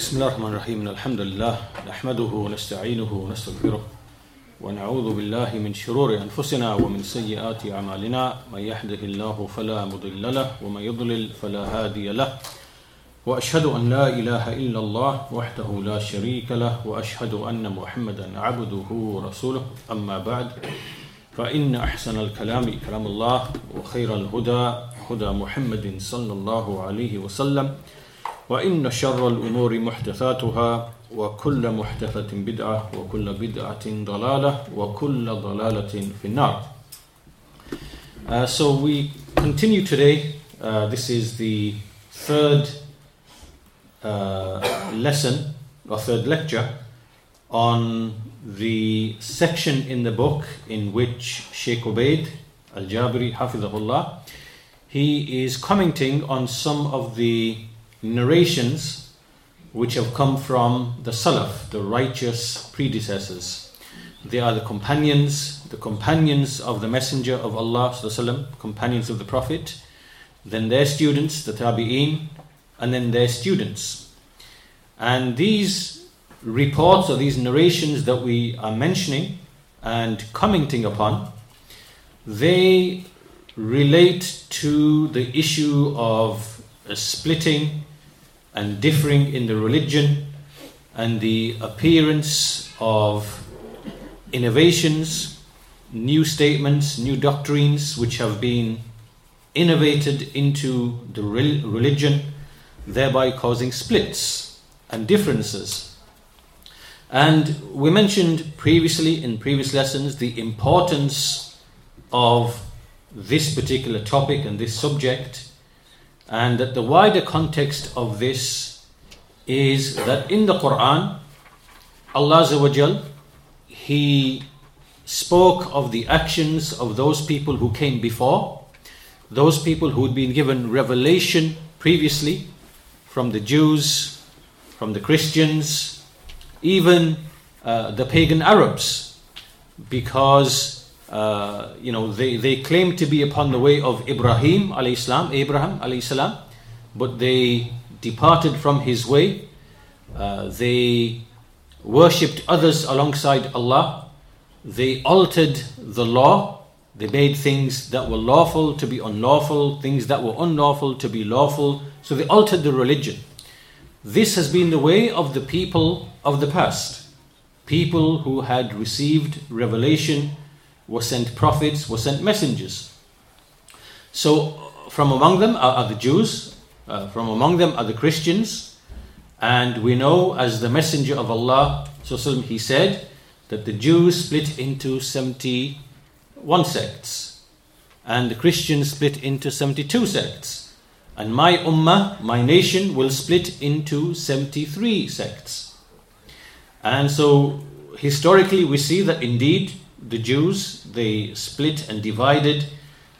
بسم الله الرحمن الرحيم. الحمد لله نحمده ونستعينه ونستغفره ونعوذ بالله من شرور أنفسنا ومن سيئات أعمالنا. من يهده الله فلا مضل له ومن يضلل فلا هادي له. وأشهد أن لا إله إلا الله وحده لا شريك له وأشهد أن محمدا عبده ورسوله. أما بعد فإن أحسن الكلام كلام الله وخير الهدى هدى محمد صلى الله عليه وسلم. وإن شر الأمور محدثاتها وكل محدثة بدعة وكل بدعة ضلالة وكل ضلالة في النار uh, So we continue today. Uh, this is the third uh, lesson or third lecture on the section in the book in which Sheikh Ubaid Al-Jabiri Hafizahullah he is commenting on some of the narrations which have come from the Salaf, the righteous predecessors. They are the companions, the companions of the Messenger of Allah, وسلم, companions of the Prophet, then their students, the Tabi'een, and then their students. And these reports or these narrations that we are mentioning and commenting upon, they relate to the issue of splitting and differing in the religion and the appearance of innovations, new statements, new doctrines which have been innovated into the religion, thereby causing splits and differences. And we mentioned previously in previous lessons the importance of this particular topic and this subject, and that the wider context of this is that in the Quran, Allah Azawajal, He spoke of the actions of those people who came before, those people who had been given revelation previously from the Jews, from the Christians, even uh, the pagan Arabs, because uh, you know they, they claim to be upon the way of Ibrahim alayhi salam, Abraham alayhi salam, but they departed from his way. Uh, they worshipped others alongside Allah. They altered the law. They made things that were lawful to be unlawful, things that were unlawful to be lawful. So they altered the religion. This has been the way of the people of the past. People who had received revelation, were sent prophets, were sent messengers. So from among them are, are the Jews, uh, from among them are the Christians, and we know as the messenger of Allah, he said that the Jews split into 71 sects, and the Christians split into 72 sects. And my ummah, my nation, will split into 73 sects. And so, historically, we see that indeed the Jews they split and divided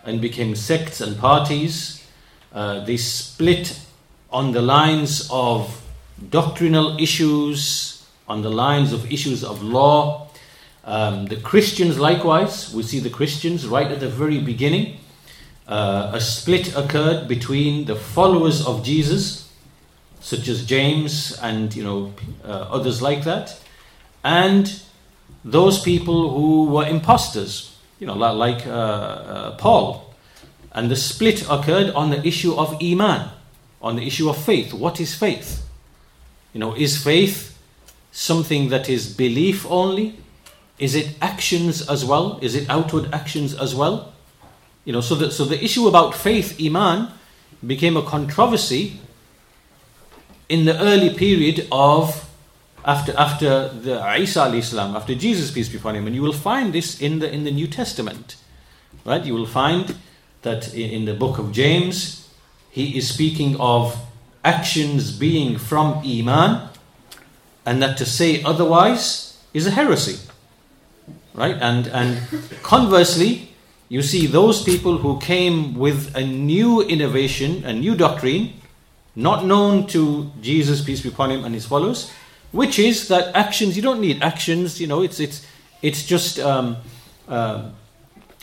and became sects and parties. Uh, they split on the lines of doctrinal issues, on the lines of issues of law. Um, the Christians, likewise, we see the Christians right at the very beginning. Uh, a split occurred between the followers of Jesus, such as James and you know uh, others like that, and those people who were imposters, you know, like uh, uh, Paul. And the split occurred on the issue of Iman, on the issue of faith. What is faith? You know, is faith something that is belief only? Is it actions as well? Is it outward actions as well? You know, so the, so the issue about faith, Iman, became a controversy in the early period of after after the Isa Islam, after Jesus peace be upon him, and you will find this in the in the New Testament, right? You will find that in, in the book of James, he is speaking of actions being from iman, and that to say otherwise is a heresy, right? And and conversely, you see those people who came with a new innovation, a new doctrine, not known to Jesus peace be upon him and his followers which is that actions you don't need actions you know it's it's it's just um, um,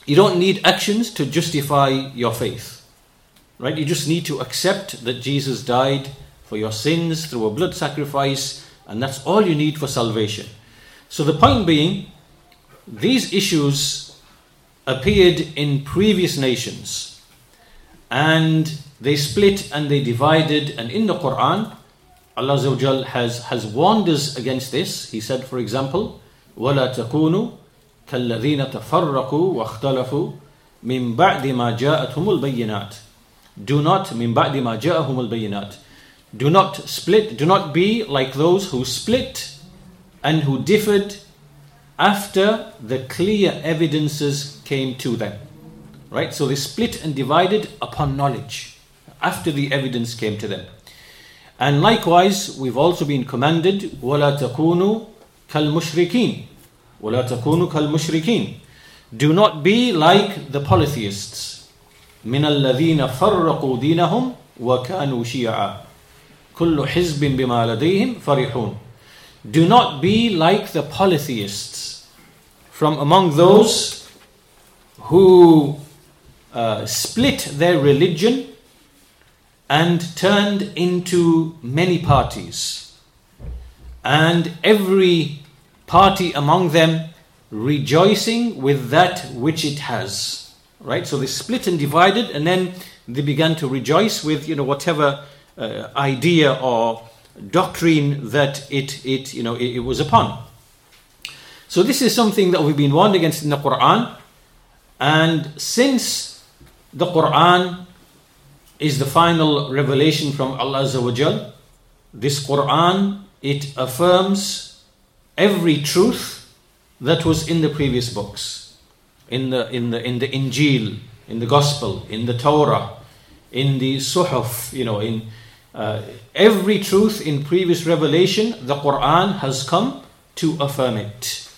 you don't need actions to justify your faith right you just need to accept that jesus died for your sins through a blood sacrifice, and that's all you need for salvation. So, the point being, these issues appeared in previous nations and they split and they divided. And in the Quran, Allah has, has warned us against this. He said, for example, وَلَا تَكُونُوا كَالَّذِينَ تَفَرَّقُوا وَاخْتَلَفُوا مِن بَعْدِ مَا جَاءَتْهُمُ الْبَيِّنَاتِ Do not, مِن بَعْدِ مَا جَاءَهُمُ الْبَيِّنَاتِ Do not split, do not be like those who split and who differed after the clear evidences came to them. Right? So they split and divided upon knowledge after the evidence came to them. And likewise, we've also been commanded, وَلَا تَكُونُوا كَالْمُشْرِكِينَ وَلَا تَكُونُوا كَالْمُشْرِكِينَ Do not be like the polytheists. مِنَ الَّذِينَ فَرَّقُوا دِينَهُمْ وَكَانُوا شِيَعًا كُلُّ حِزْبٍ بِمَا لَدَيْهِمْ فَرِحُونَ Do not be like the polytheists from among those who uh, split their religion and turned into many parties. And every party among them rejoicing with that which it has. Right? So they split and divided, and then they began to rejoice with you know whatever uh, idea or doctrine that it it you know it, it was upon. So this is something that we've been warned against in the Quran, and since the Quran is the final revelation from Allah Azza This Quran, it affirms every truth that was in the previous books. In the, in the, in the Injil, in the Gospel, in the Torah, in the Suhuf, you know, in uh, every truth in previous revelation, the Quran has come to affirm it.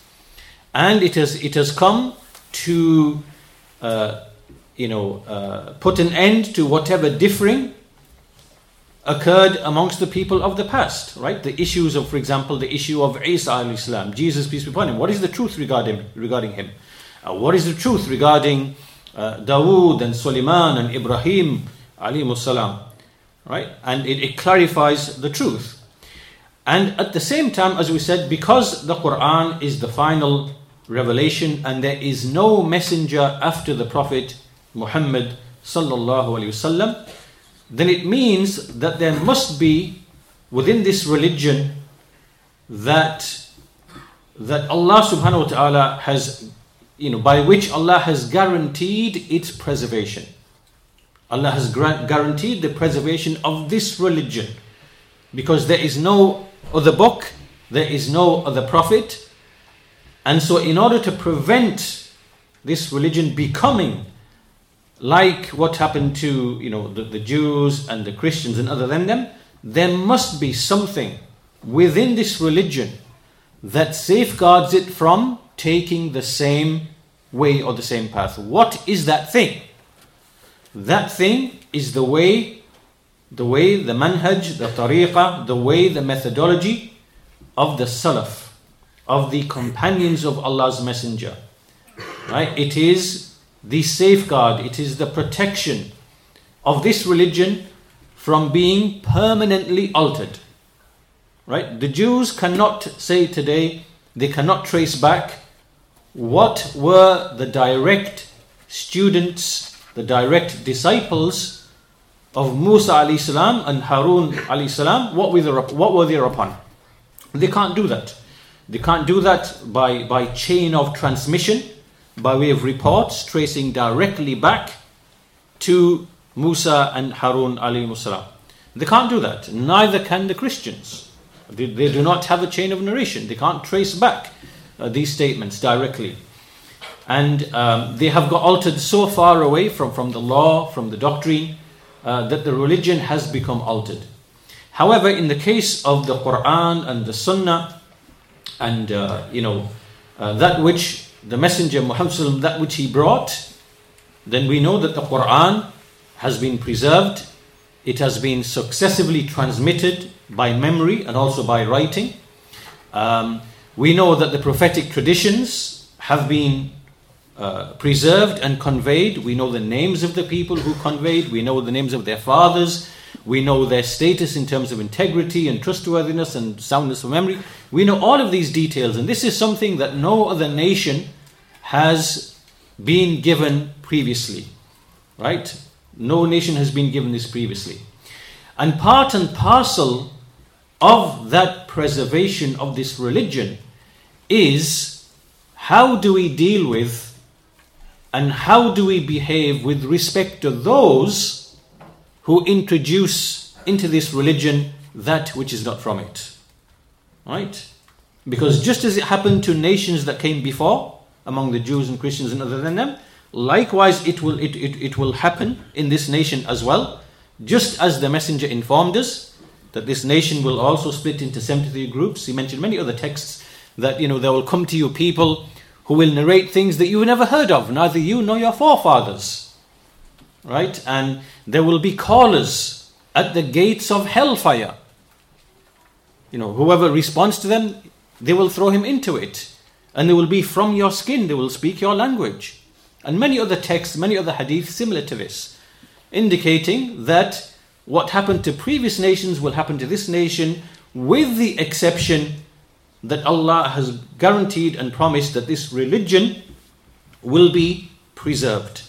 And it has, it has come to uh, you know, uh, put an end to whatever differing occurred amongst the people of the past, right? The issues of, for example, the issue of Isa alayhi salam, Jesus, peace be upon him. What is the truth regarding, regarding him? Uh, what is the truth regarding uh, Dawood and Suleiman and Ibrahim alayhi salam, right? And it, it clarifies the truth. And at the same time, as we said, because the Quran is the final revelation and there is no messenger after the Prophet Muhammad sallallahu alaihi wasallam, then it means that there must be within this religion that that Allah subhanahu wa ta'ala has you know by which Allah has guaranteed its preservation. Allah has guaranteed the preservation of this religion because there is no other book, there is no other prophet. And so in order to prevent this religion becoming like what happened to you know the, the Jews and the Christians and other than them, there must be something within this religion that safeguards it from taking the same way or the same path. What is that thing? That thing is the way, the way, the manhaj, the tariqah, the way, the methodology of the salaf, of the companions of Allah's Messenger. Right? It is the safeguard, it is the protection of this religion from being permanently altered. Right? The Jews cannot say today, they cannot trace back what were the direct students, the direct disciples of Musa alayhi and Harun alayhi what were, they, what were they upon? They can't do that. They can't do that by, by chain of transmission by way of reports tracing directly back to Musa and Harun alayhi salam. They can't do that. Neither can the Christians. They, they, do not have a chain of narration. They can't trace back uh, these statements directly. And um, they have got altered so far away from, from the law, from the doctrine, uh, that the religion has become altered. However, in the case of the Quran and the Sunnah, and uh, you know uh, that which the Messenger Muhammad that which he brought, then we know that the Quran has been preserved, it has been successively transmitted by memory and also by writing. Um, we know that the prophetic traditions have been uh, preserved and conveyed. We know the names of the people who conveyed, we know the names of their fathers, We know their status in terms of integrity and trustworthiness and soundness of memory. We know all of these details, and this is something that no other nation has been given previously. Right? No nation has been given this previously. And part and parcel of that preservation of this religion is how do we deal with and how do we behave with respect to those who introduce into this religion that which is not from it? Right? Because just as it happened to nations that came before, among the Jews and Christians and other than them, likewise it will, it, it, it will happen in this nation as well. Just as the messenger informed us that this nation will also split into 73 groups. He mentioned many other texts that, you know, there will come to you people who will narrate things that you've never heard of, neither you nor your forefathers. Right? And there will be callers at the gates of hellfire. You know, whoever responds to them, they will throw him into it. And they will be from your skin, they will speak your language. And many other texts, many other hadith similar to this, indicating that what happened to previous nations will happen to this nation, with the exception that Allah has guaranteed and promised that this religion will be preserved.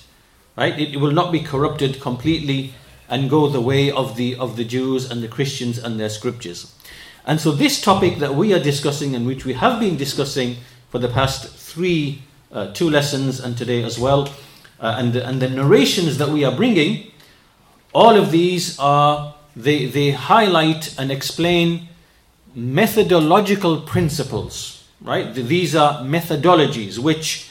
Right? It, will not be corrupted completely and go the way of the of the Jews and the Christians and their scriptures. And so this topic that we are discussing and which we have been discussing for the past three uh, two lessons and today as well, uh, and and the narrations that we are bringing, all of these are they they highlight and explain methodological principles, right? These are methodologies which,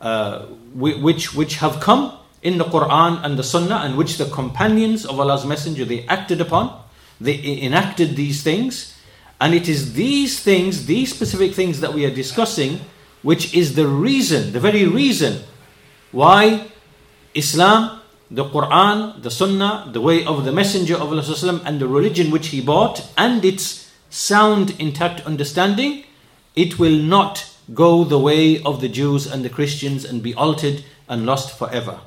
uh, which, which have come in the Quran and the Sunnah and which the companions of Allah's Messenger, they acted upon, they enacted these things. And it is these things, these specific things that we are discussing, which is the reason, the very reason why Islam, the Quran, the Sunnah, the way of the Messenger of Allah and the religion which he brought and its sound, intact understanding, it will not go the way of the Jews and the Christians and be altered and lost forever.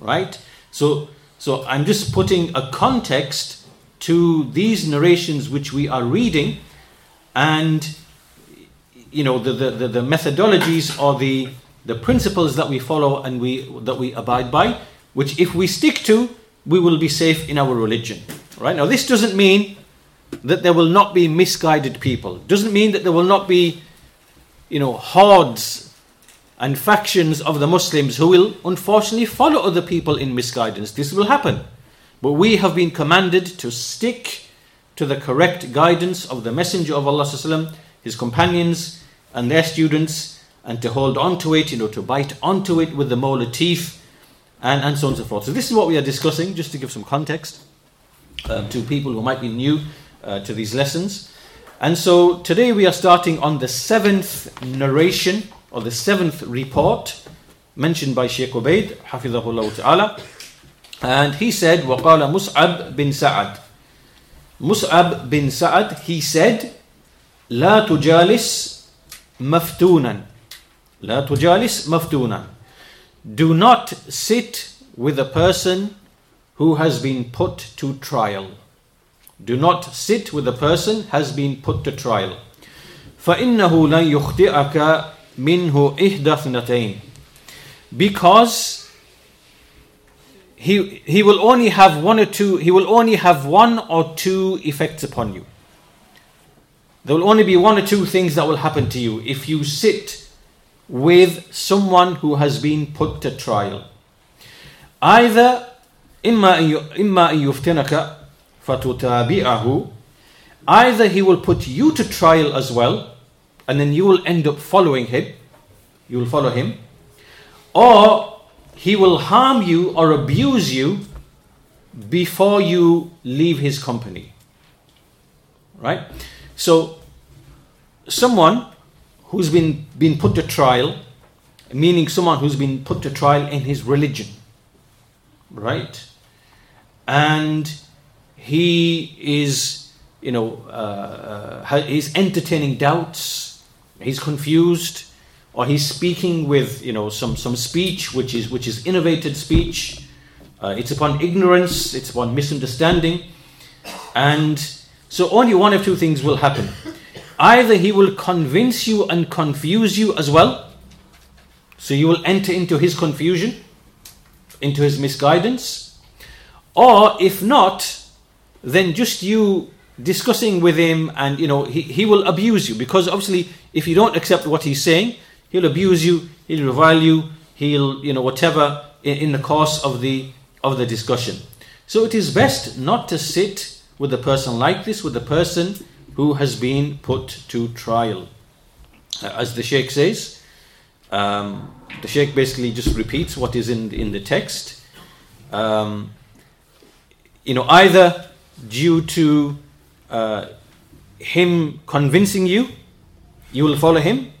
Right? So, so I'm just putting a context to these narrations which we are reading and you know the, the, the, the methodologies or the, the principles that we follow and we that we abide by, which if we stick to, we will be safe in our religion. Right? Now this doesn't mean that there will not be misguided people. Doesn't mean that there will not be, you know, hordes and factions of the Muslims who will unfortunately follow other people in misguidance. This will happen. But we have been commanded to stick to the correct guidance of the Messenger of Allah, his companions, and their students, and to hold on to it, you know, to bite onto it with the molar teeth, and, and so on and so forth. So, this is what we are discussing, just to give some context um, to people who might be new uh, to these lessons. And so today we are starting on the seventh narration or the seventh report mentioned by Sheikh Ubaid, Hafizahullah Ta'ala. And he said, وقال مصعب bin Sa'ad. Mus'ab bin Sa'ad, he said, لا تجالس مفتونا لا تجالس مفتونا Do not sit with a person who has been put to trial. Do not sit with a person has been put to trial. فإنه لن يخطئك منه إحدى اثنتين because he, he will only have one or two he will only have one or two effects upon you there will only be one or two things that will happen to you if you sit with someone who has been put to trial either إما أن يفتنك فَتُتَابِعَهُ Either he will put you to trial as well, and then you will end up following him, you will follow him, or he will harm you or abuse you before you leave his company. Right? So, someone who's been, been put to trial, meaning someone who's been put to trial in his religion, right? And he is, you know, uh, uh, he's entertaining doubts, he's confused, or he's speaking with, you know, some, some speech which is, which is innovated speech. Uh, it's upon ignorance, it's upon misunderstanding. And so only one of two things will happen. Either he will convince you and confuse you as well, so you will enter into his confusion, into his misguidance, or if not, then just you discussing with him and you know he, he will abuse you. Because obviously if you don't accept what he's saying he'll abuse you he'll revile you he'll you know whatever in, in the course of the of the discussion. So it is best not to sit with a person like this with a person who has been put to trial. Uh, as the sheikh says um, the sheikh basically just repeats what is in in the text. Um, you know either due to uh, him convincing you, you will follow him,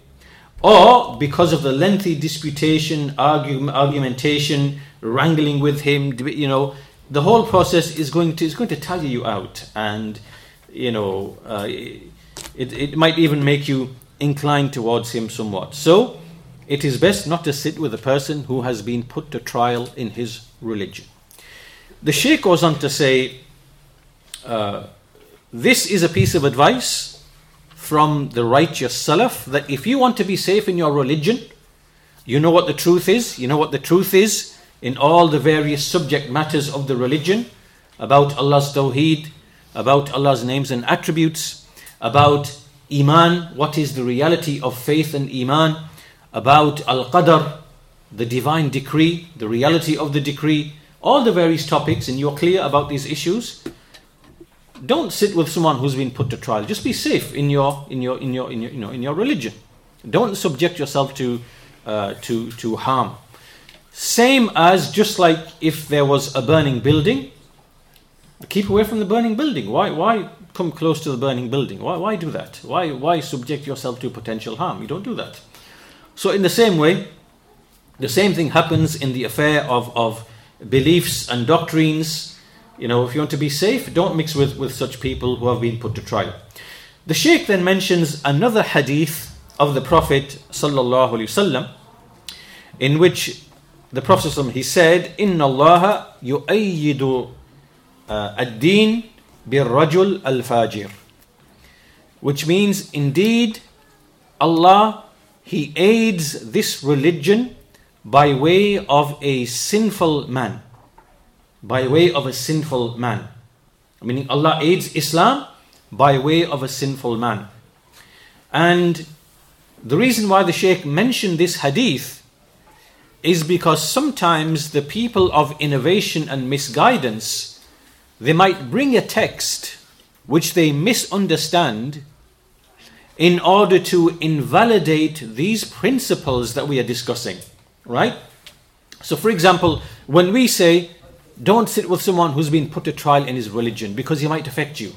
or because of the lengthy disputation, argu- argumentation, wrangling with him, you know, the whole process is going to is going to tire you out, and you know, uh, it it might even make you inclined towards him somewhat. So, it is best not to sit with a person who has been put to trial in his religion. The Sheikh goes on to say. Uh, this is a piece of advice from the righteous Salaf that if you want to be safe in your religion, you know what the truth is, you know what the truth is in all the various subject matters of the religion about Allah's Tawheed, about Allah's names and attributes, about Iman, what is the reality of faith and Iman, about Al Qadr, the divine decree, the reality of the decree, all the various topics, and you're clear about these issues don't sit with someone who's been put to trial. Just be safe in your in your in your in your you know in your religion. Don't subject yourself to uh, to to harm. Same as just like if there was a burning building, keep away from the burning building. Why why come close to the burning building? Why why do that? Why why subject yourself to potential harm? You don't do that. So in the same way, the same thing happens in the affair of of beliefs and doctrines you know, if you want to be safe, don't mix with, with such people who have been put to trial. The Sheikh then mentions another hadith of the Prophet sallallahu alaihi wasallam, in which the Prophet he said, "Inna Allah yu'ayyidu uh, ad-din bir-rajul al-fajir," which means indeed Allah He aids this religion by way of a sinful man by way of a sinful man. Meaning Allah aids Islam by way of a sinful man. And the reason why the Shaykh mentioned this hadith is because sometimes the people of innovation and misguidance they might bring a text which they misunderstand in order to invalidate these principles that we are discussing right so for example when we say don't sit with someone who's been put to trial in his religion because he might affect you.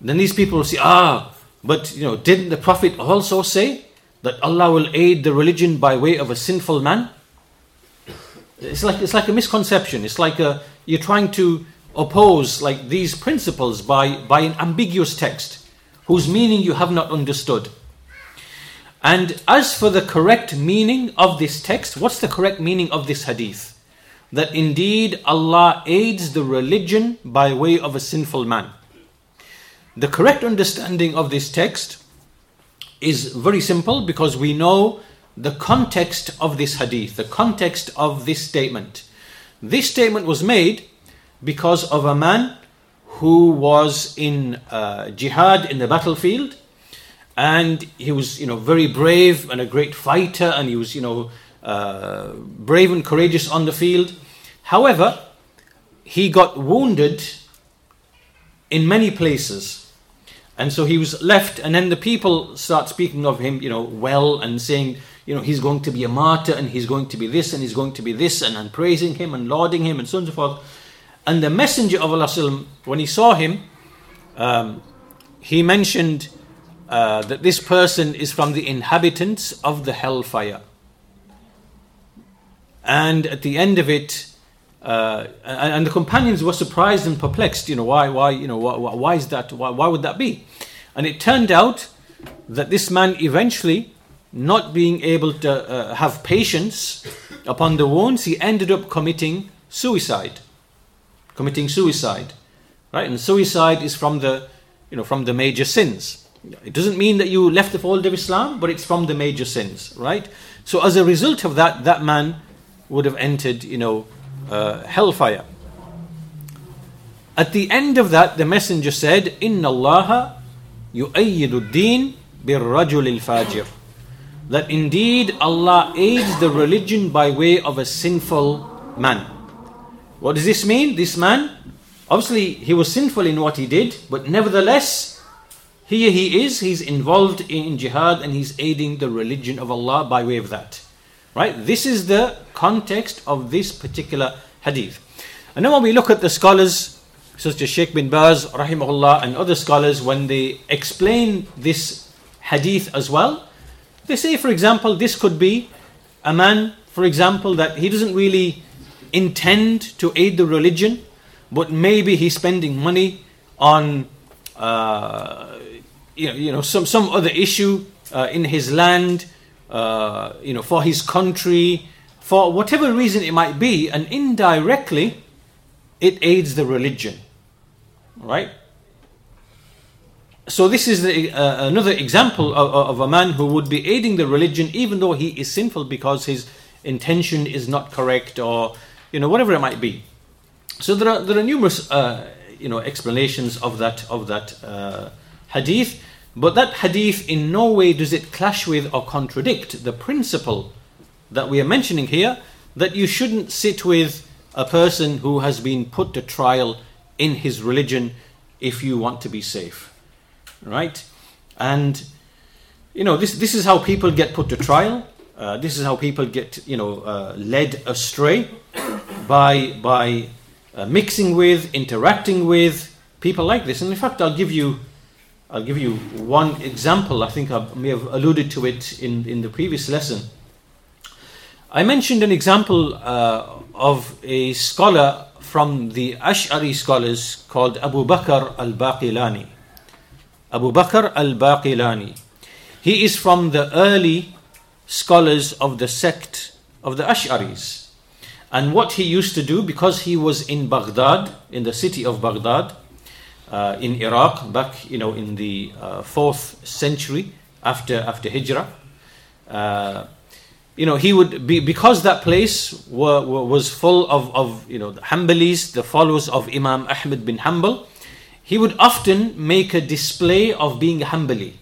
Then these people will say, ah, but you know, didn't the Prophet also say that Allah will aid the religion by way of a sinful man? It's like it's like a misconception. It's like a, you're trying to oppose like these principles by, by an ambiguous text whose meaning you have not understood. And as for the correct meaning of this text, what's the correct meaning of this hadith? That indeed Allah aids the religion by way of a sinful man. The correct understanding of this text is very simple because we know the context of this hadith, the context of this statement. This statement was made because of a man who was in uh, jihad in the battlefield and he was you know very brave and a great fighter and he was you know uh, brave and courageous on the field. However, he got wounded in many places. And so he was left, and then the people start speaking of him, you know, well, and saying, you know, he's going to be a martyr, and he's going to be this, and he's going to be this, and, and praising him, and lauding him, and so on and so forth. And the Messenger of Allah, when he saw him, um, he mentioned uh, that this person is from the inhabitants of the hellfire. And at the end of it, uh, and, the companions were surprised and perplexed. You know, why, why, you know, why, why is that? Why, why would that be? And it turned out that this man eventually, not being able to uh, have patience upon the wounds, he ended up committing suicide. Committing suicide. right? And suicide is from the, you know, from the major sins. It doesn't mean that you left the fold of Islam, but it's from the major sins, right? So as a result of that, that man would have entered, you know, uh, hellfire. At the end of that, the messenger said, "Inna Allah yu'ayyidu din birrajul fajir." That indeed Allah aids the religion by way of a sinful man. What does this mean? This man, obviously, he was sinful in what he did, but nevertheless, here he is, he's involved in jihad and he's aiding the religion of Allah by way of that. Right? This is the context of this particular hadith. And then when we look at the scholars, such as Sheikh bin Baz, rahimahullah, and other scholars, when they explain this hadith as well, they say, for example, this could be a man, for example, that he doesn't really intend to aid the religion, but maybe he's spending money on, uh, you, know, you know, some, some other issue uh, in his land, uh, you know, for his country, for whatever reason it might be, and indirectly it aids the religion. Right? So, this is the, uh, another example of, of, a man who would be aiding the religion even though he is sinful because his intention is not correct or, you know, whatever it might be. So, there are, there are numerous, uh, you know, explanations of that, of that uh, hadith. But that hadith in no way does it clash with or contradict the principle that we are mentioning here that you shouldn't sit with a person who has been put to trial in his religion if you want to be safe. Right? And, you know, this, this is how people get put to trial. Uh, this is how people get, you know, uh, led astray by, by uh, mixing with, interacting with people like this. And in fact, I'll give you I'll give you one example. I think I may have alluded to it in, in the previous lesson. I mentioned an example uh, of a scholar from the Ash'ari scholars called Abu Bakr al Baqilani. Abu Bakr al Baqilani. He is from the early scholars of the sect of the Ash'aris. And what he used to do, because he was in Baghdad, in the city of Baghdad, uh, in Iraq back, you know, in the uh, fourth century after after Hijrah. Uh, you know, he would be because that place were, were, was full of, of you know the Hanbalis, the followers of Imam Ahmad bin Hanbal. He would often make a display of being Hanbali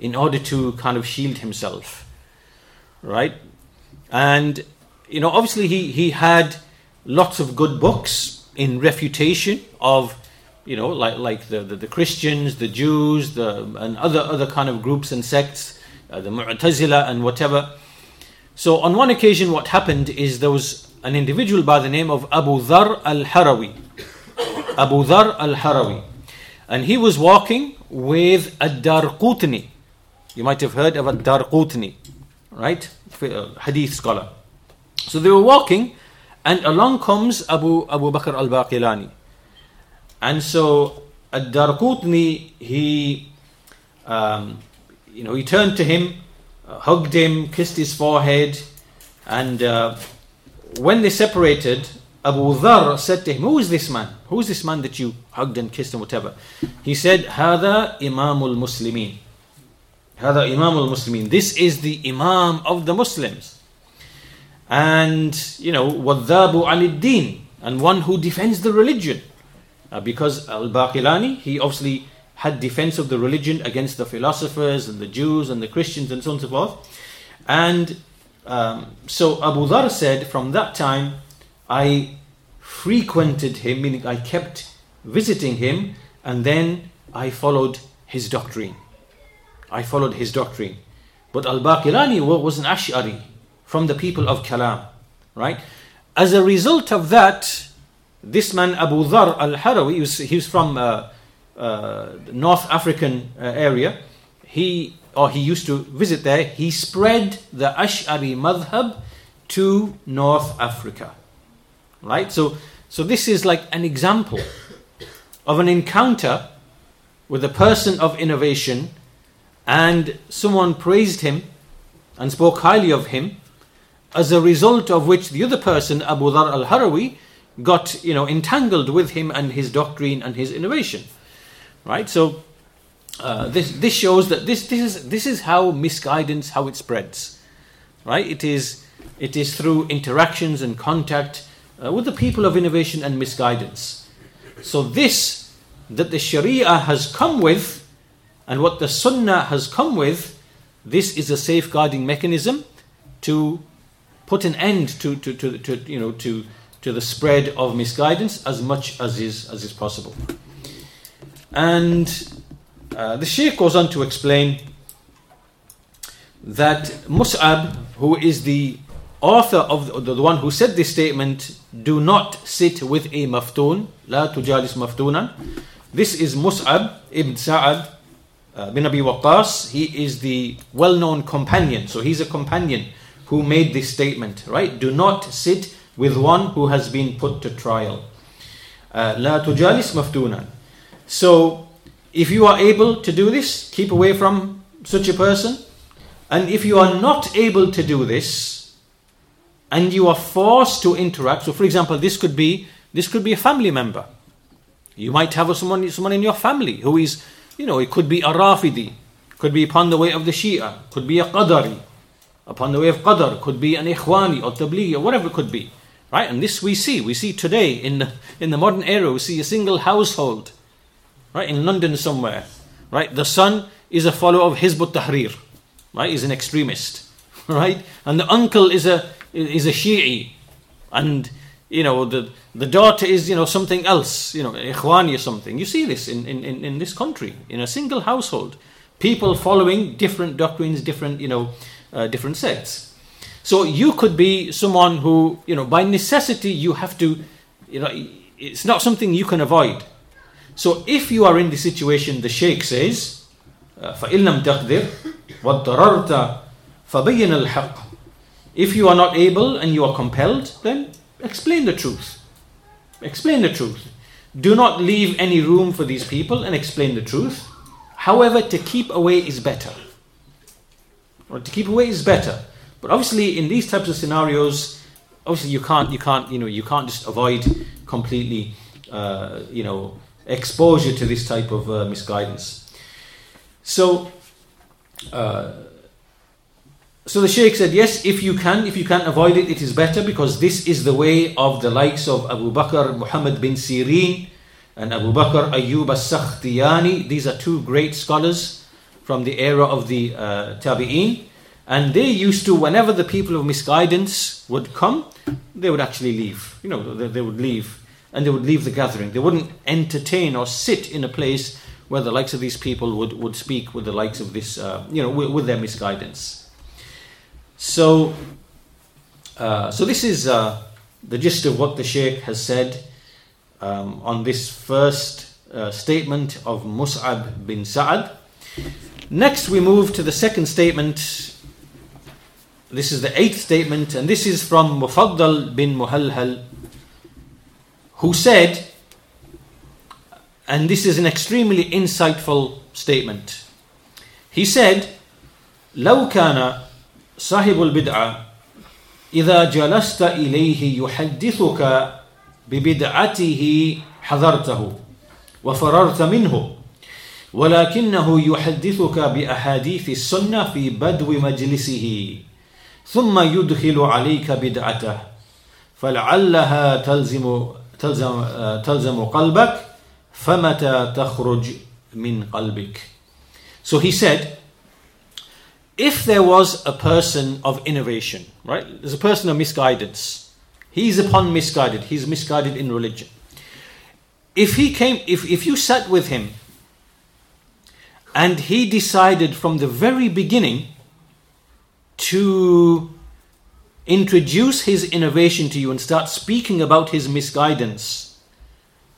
in order to kind of shield himself, right? And you know, obviously he he had lots of good books in refutation of you know, like like the, the, the, Christians, the Jews, the and other other kind of groups and sects, uh, the Mu'tazila and whatever. So on one occasion, what happened is there was an individual by the name of Abu Dhar al-Harawi, Abu Dhar al-Harawi, and he was walking with Ad-Darqutni. You might have heard of Ad-Darqutni, right? Uh, hadith scholar. So they were walking, and along comes Abu Abu Bakr al-Baqilani. And so Ad-Darqutni, he, um, you know, he turned to him, uh, hugged him, kissed his forehead, and uh, when they separated, Abu Dhar said to him, Who is this man? Who is this man that you hugged and kissed and whatever? He said, Hada Imamul Muslimin. Hada Imamul Muslimin. This is the Imam of the Muslims. And, you know, Wadhabu al-Din, and one who defends the religion. Uh, because Al Baqilani, he obviously had defense of the religion against the philosophers and the Jews and the Christians and so on and so forth. And um, so Abu Dhar said, from that time, I frequented him, meaning I kept visiting him, and then I followed his doctrine. I followed his doctrine. But Al Baqilani was an Ash'ari from the people of Kalam, right? As a result of that, this man Abu Dhar al-Harawi, he was, he was from uh, uh, North African uh, area. He or he used to visit there. He spread the Ash'ari madhab to North Africa. Right? So, so this is like an example of an encounter with a person of innovation and someone praised him and spoke highly of him, as a result of which the other person, Abu Dhar al Harawi, got you know entangled with him and his doctrine and his innovation. Right? So uh, this this shows that this this is this is how misguidance how it spreads. Right? It is it is through interactions and contact uh, with the people of innovation and misguidance. So this that the Sharia has come with and what the Sunnah has come with, this is a safeguarding mechanism to put an end to, to, to, to you know to to the spread of misguidance as much as is as is possible. And uh, the Sheikh goes on to explain that Mus'ab, who is the author of the, the, one who said this statement, do not sit with a maftun, la tujalis maftunan. This is Mus'ab ibn Sa'ad uh, bin Abi Waqqas. He is the well known companion. So he's a companion who made this statement, right? Do not sit with one who has been put to trial. Uh, la tujalis maftunan. So if you are able to do this, keep away from such a person. And if you are not able to do this, and you are forced to interact, so for example, this could be this could be a family member. You might have someone someone in your family who is, you know, it could be a Rafidi, could be upon the way of the Shia, could be a Qadari, upon the way of Qadar, could be an Ikhwani or Tablighi or whatever it could be. Right? And this we see. We see today in the, in the modern era, we see a single household, right, in London somewhere. Right? The son is a follower of Hizb ut-Tahrir, right? He's an extremist, right? And the uncle is a is a Shi'i, and you know the the daughter is you know something else, you know Ikhwani or something. You see this in, in, in this country in a single household, people following different doctrines, different you know uh, different sects. So you could be someone who, you know, by necessity you have to, you know, it's not something you can avoid. So if you are in the situation, the Sheikh says, فَإِن لَمْ تَقْدِرْ وَضْطَرَرْتَ فَبَيِّنَ الْحَقِّ If you are not able and you are compelled, then explain the truth. Explain the truth. Do not leave any room for these people and explain the truth. However, to keep away is better. Or to keep away is better. But obviously, in these types of scenarios, obviously you can't you can't you know you can't just avoid completely uh, you know exposure to this type of uh, misguidance. So. Uh, so the Sheikh said, yes, if you can, if you can avoid it, it is better because this is the way of the likes of Abu Bakr, Muhammad bin Sirin, and Abu Bakr Ayyub as-Sakhtiyani. These are two great scholars from the era of the uh, Tabi'een. And they used to, whenever the people of misguidance would come, they would actually leave. You know, they, they would leave and they would leave the gathering. They wouldn't entertain or sit in a place where the likes of these people would, would speak with the likes of this, uh, you know, with, with, their misguidance. So, uh, so this is uh, the gist of what the Sheikh has said um, on this first uh, statement of Mus'ab bin Sa'ad. Next, we move to the second statement this is the eighth statement, and this is from Mufaddal bin Muhalhal, who said, and this is an extremely insightful statement. He said, لو كان صاحب البدعة إذا جلست إليه يحدثك ببدعته حذرته وفررت منه ولكنه يحدثك بأحاديث السنة في بدو مجلسه ثم يدخل عليك بدعته فلعلها تلزم تلزم تلزم قلبك فمتى تخرج من قلبك So he said, if there was a person of innovation, right? There's a person of misguidance. He's upon misguided. He's misguided in religion. If he came, if, if you sat with him and he decided from the very beginning to introduce his innovation to you and start speaking about his misguidance,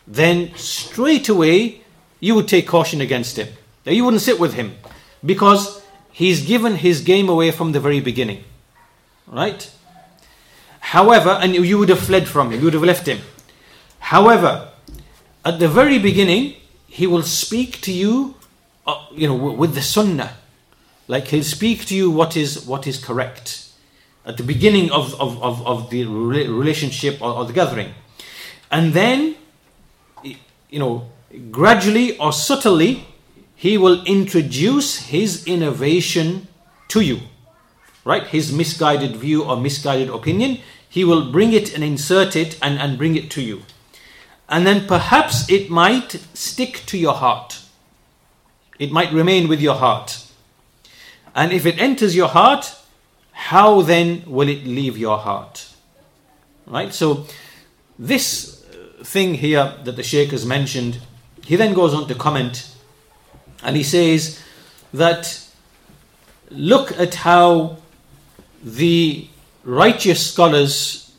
then straight away you would take caution against him. Now You wouldn't sit with him because he's given his game away from the very beginning. Right? However, and you would have fled from him, you would have left him. However, at the very beginning, he will speak to you, uh, you know, with the sunnah like he'll speak to you what is what is correct at the beginning of, of, of, of the relationship or, or, the gathering. And then, you know, gradually or subtly, he will introduce his innovation to you. Right? His misguided view or misguided opinion, he will bring it and insert it and, and bring it to you. And then perhaps it might stick to your heart. It might remain with your heart. And if it enters your heart, how then will it leave your heart? Right? So, this uh, thing here that the Sheikh has mentioned, he then goes on to comment and he says that look at how the righteous scholars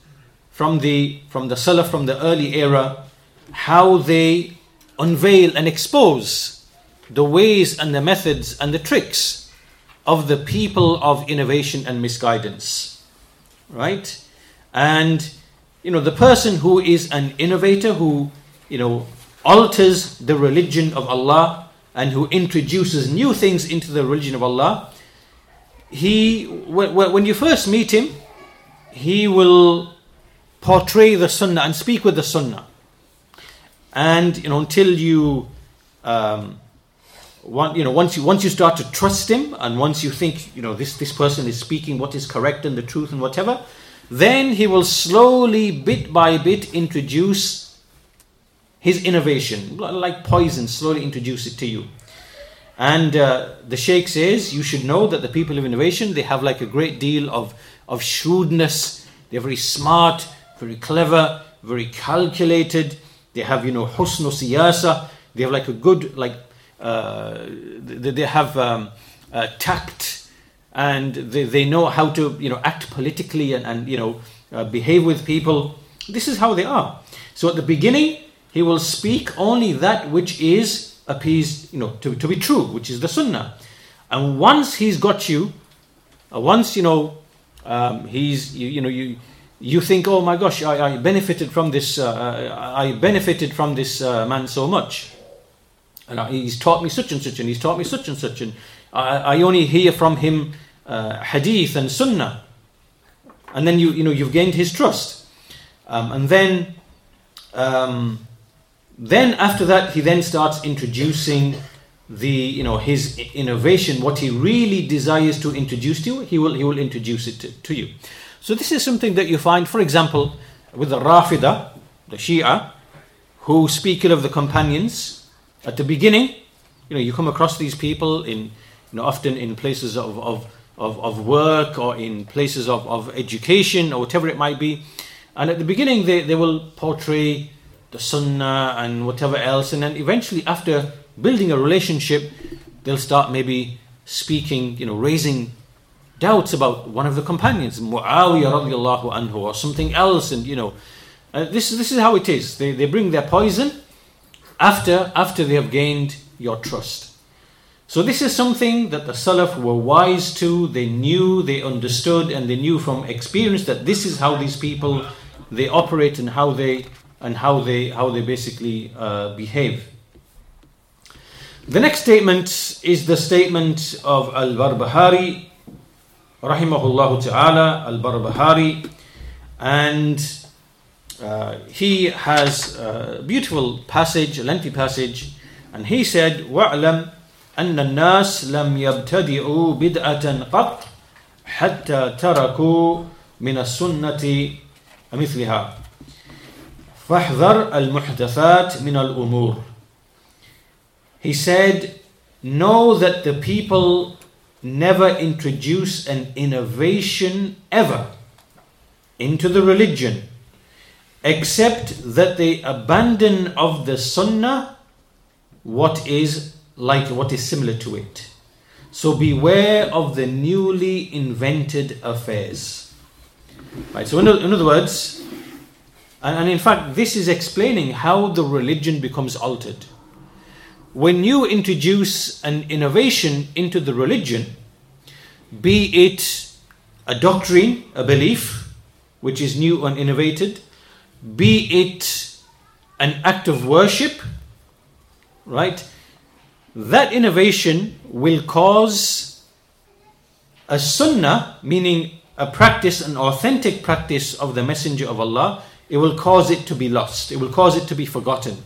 from the from the Salaf from the early era how they unveil and expose the ways and the methods and the tricks of the people of innovation and misguidance right? And you know the person who is an innovator who you know alters the religion of Allah and who introduces new things into the religion of Allah he when you first meet him he will portray the sunnah and speak with the sunnah. And you know until you um, want, you know once you once you start to trust him and once you think you know this this person is speaking what is correct and the truth and whatever then he will slowly bit by bit introduce his innovation like poison slowly introduce it to you. And uh, the sheikh says you should know that the people of innovation they have like a great deal of of shrewdness. They're very smart very clever very calculated. They have, you know, husn siyasa. They have like a good, like, they, they have um, uh, tact and they, they know how to, you know, act politically and, and you know, uh, behave with people. This is how they are. So at the beginning, he will speak only that which is appeased, you know, to, to be true, which is the sunnah. And once he's got you, uh, once, you know, um, he's, you, you know, you, you think, oh my gosh, I, I benefited from this, uh, I benefited from this uh, man so much. And he's taught me such and such, and he's taught me such and such, and I, I only hear from him uh, hadith and sunnah. And then you, you know, you've gained his trust. Um, and then, um, then after that, he then starts introducing the, you know, his innovation, what he really desires to introduce to you, he will, he will introduce it to, to you. So this is something that you find, for example, with the Rafida, the Shia, who speak of the companions. At the beginning, you know, you come across these people in, you know, often in places of, of, of, of work or in places of, of education or whatever it might be. And at the beginning, they, they will portray the sunnah and whatever else. And then eventually, after building a relationship, they'll start maybe speaking, you know, raising doubts about one of the companions, Muawiyah anhu, or something else, and you know, uh, this this is how it is. They they bring their poison after after they have gained your trust. So this is something that the Salaf were wise to. They knew, they understood, and they knew from experience that this is how these people they operate and how they and how they how they basically uh, behave. The next statement is the statement of Al Barbahari rahimahullah ta'ala al-Barbahari and uh, he has a beautiful passage, a lengthy passage and he said وَاعْلَمْ أن الناس لم يبتدئوا بدعة قط حتى تركوا من السنة مثلها فاحذر المحدثات من الأمور He said, know that the people never introduce an innovation ever into the religion except that they abandon of the sunnah what is like what is similar to it. So beware of the newly invented affairs. Right so in, in other words and, and in fact this is explaining how the religion becomes altered. When you introduce an innovation into the religion, be it a doctrine, a belief, which is new and innovated, be it an act of worship, right? That innovation will cause a sunnah, meaning a practice, an authentic practice of the Messenger of Allah, it will cause it to be lost, it will cause it to be forgotten.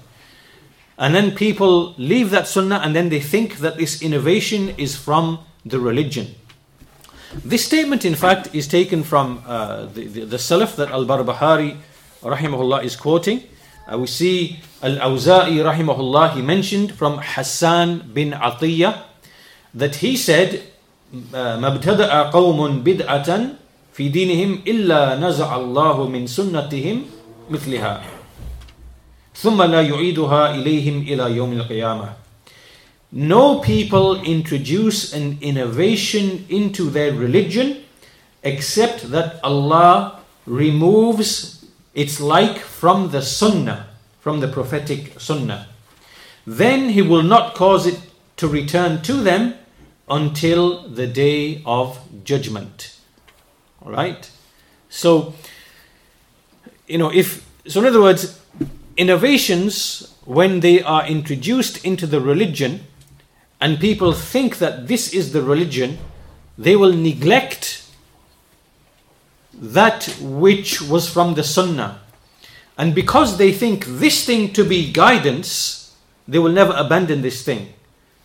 And then people leave that sunnah and then they think that this innovation is from the religion. This statement, in fact, is taken from uh, the, the, the Salaf that Al Barbahari rahimahullah is quoting. Uh, we see Al Awza'i rahimahullah, he mentioned from Hassan bin Atiyah that he said, مبتدأ قوم بدعة في دينهم إلا نزع الله من سنتهم مثلها ثم لا يعيدها إليهم إلى يوم القيامة No people introduce an innovation into their religion except that Allah removes its like from the sunnah, from the prophetic sunnah. Then He will not cause it to return to them until the day of judgment. All right? So, you know, if, so in other words, innovations, when they are introduced into the religion, and people think that this is the religion, they will neglect that which was from the Sunnah. And because they think this thing to be guidance, they will never abandon this thing.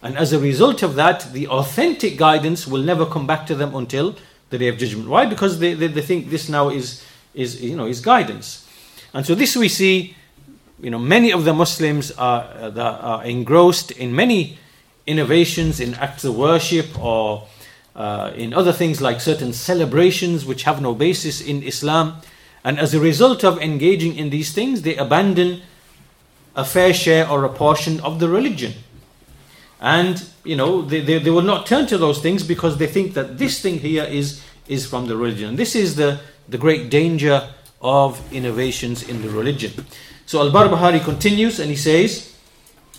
And as a result of that, the authentic guidance will never come back to them until the day of judgment. Why? Because they, they, they think this now is, is, you know, is guidance. And so this we see, you know, many of the Muslims are, are engrossed in many innovations in acts of worship or uh, in other things like certain celebrations which have no basis in Islam. And as a result of engaging in these things, they abandon a fair share or a portion of the religion. And, you know, they, they, they will not turn to those things because they think that this thing here is, is from the religion. And this is the, the great danger of innovations in the religion. So Al Barbahari continues and he says,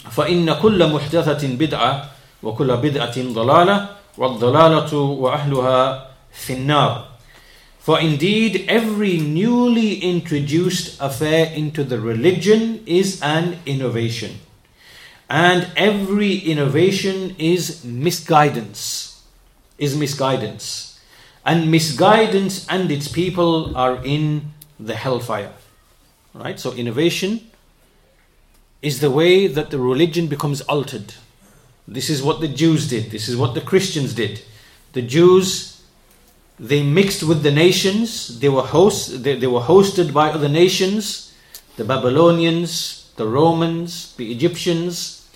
فإن كل محدثة بدعة وكل بدعة ضلالة والضلالة وأهلها في النار For indeed, every newly introduced affair into the religion is an innovation. And every innovation is misguidance. Is misguidance. And misguidance and its people are in the hellfire. Right? So innovation is the way that the religion becomes altered. This is what the Jews did, this is what the Christians did. The Jews, they mixed with the nations, they were, host, they, they were hosted by other nations, the Babylonians, the Romans, the Egyptians.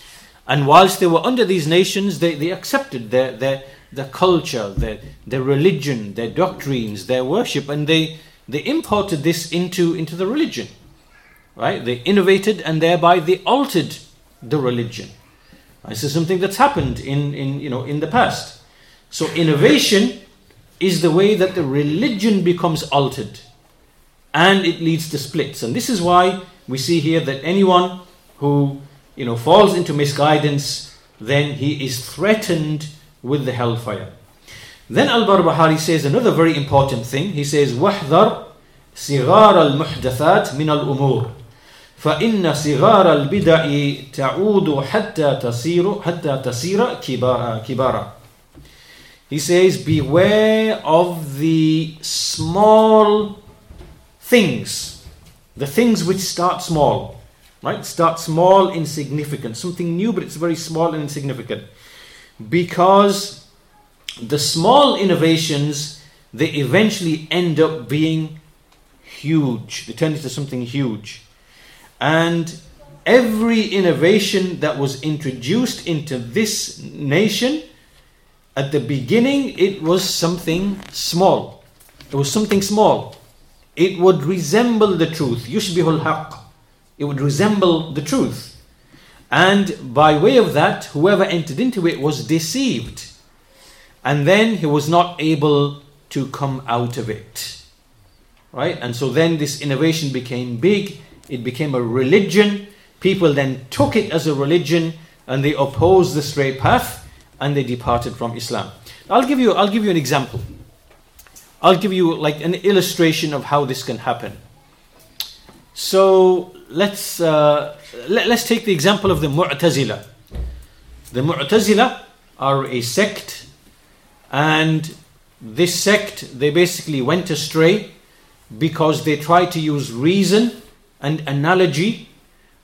And whilst they were under these nations, they, they accepted their, their, their culture, their, their religion, their doctrines, their worship, and they, they imported this into, into the religion right? They innovated and thereby they altered the religion. This is something that's happened in, in, you know, in the past. So innovation is the way that the religion becomes altered and it leads to splits. And this is why we see here that anyone who you know falls into misguidance, then he is threatened with the hellfire. Then Al Barbahari says another very important thing. He says, "Wahdar sigar al muhdathat min al umur." فإن صغار البدع تعود حتى تصير حتى تصير كبارا He says, beware of the small things, the things which start small, right? Start small, insignificant, something new, but it's very small and insignificant. Because the small innovations, they eventually end up being huge. They turn into something huge. And every innovation that was introduced into this nation, at the beginning, it was something small. It was something small. It would resemble the truth. Yushbihul haqq. It would resemble the truth. And by way of that, whoever entered into it was deceived. And then he was not able to come out of it. Right? And so then this innovation became big it became a religion. People then took it as a religion and they opposed the straight path and they departed from Islam. I'll give you, I'll give you an example. I'll give you like an illustration of how this can happen. So let's uh, let, us take the example of the Mu'tazila. The Mu'tazila are a sect, and this sect they basically went astray because they tried to use reason and analogy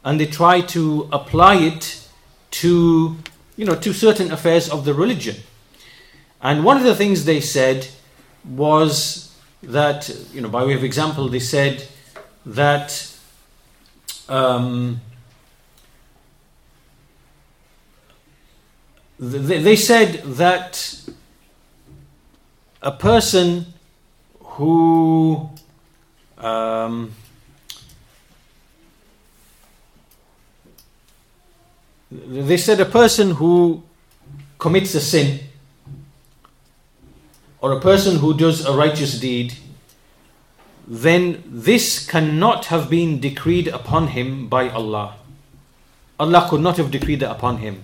and they try to apply it to you know to certain affairs of the religion. And one of the things they said was that you know by way of example they said that um, they, they said that a person who um, they said a person who commits a sin or a person who does a righteous deed then this cannot have been decreed upon him by Allah. Allah could not have decreed that upon him.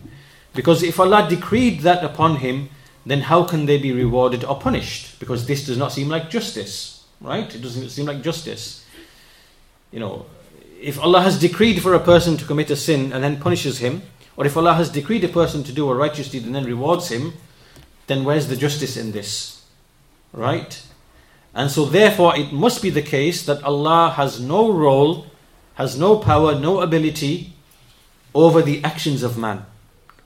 Because if Allah decreed that upon him then how can they be rewarded or punished? Because this does not seem like justice right? It doesn't seem like justice. You know if Allah has decreed for a person to commit a sin and then punishes him or if Allah has decreed a person to do a righteous deed and then rewards him, then where's the justice in this? Right? And so, therefore, it must be the case that Allah has no role, has no power, no ability over the actions of man.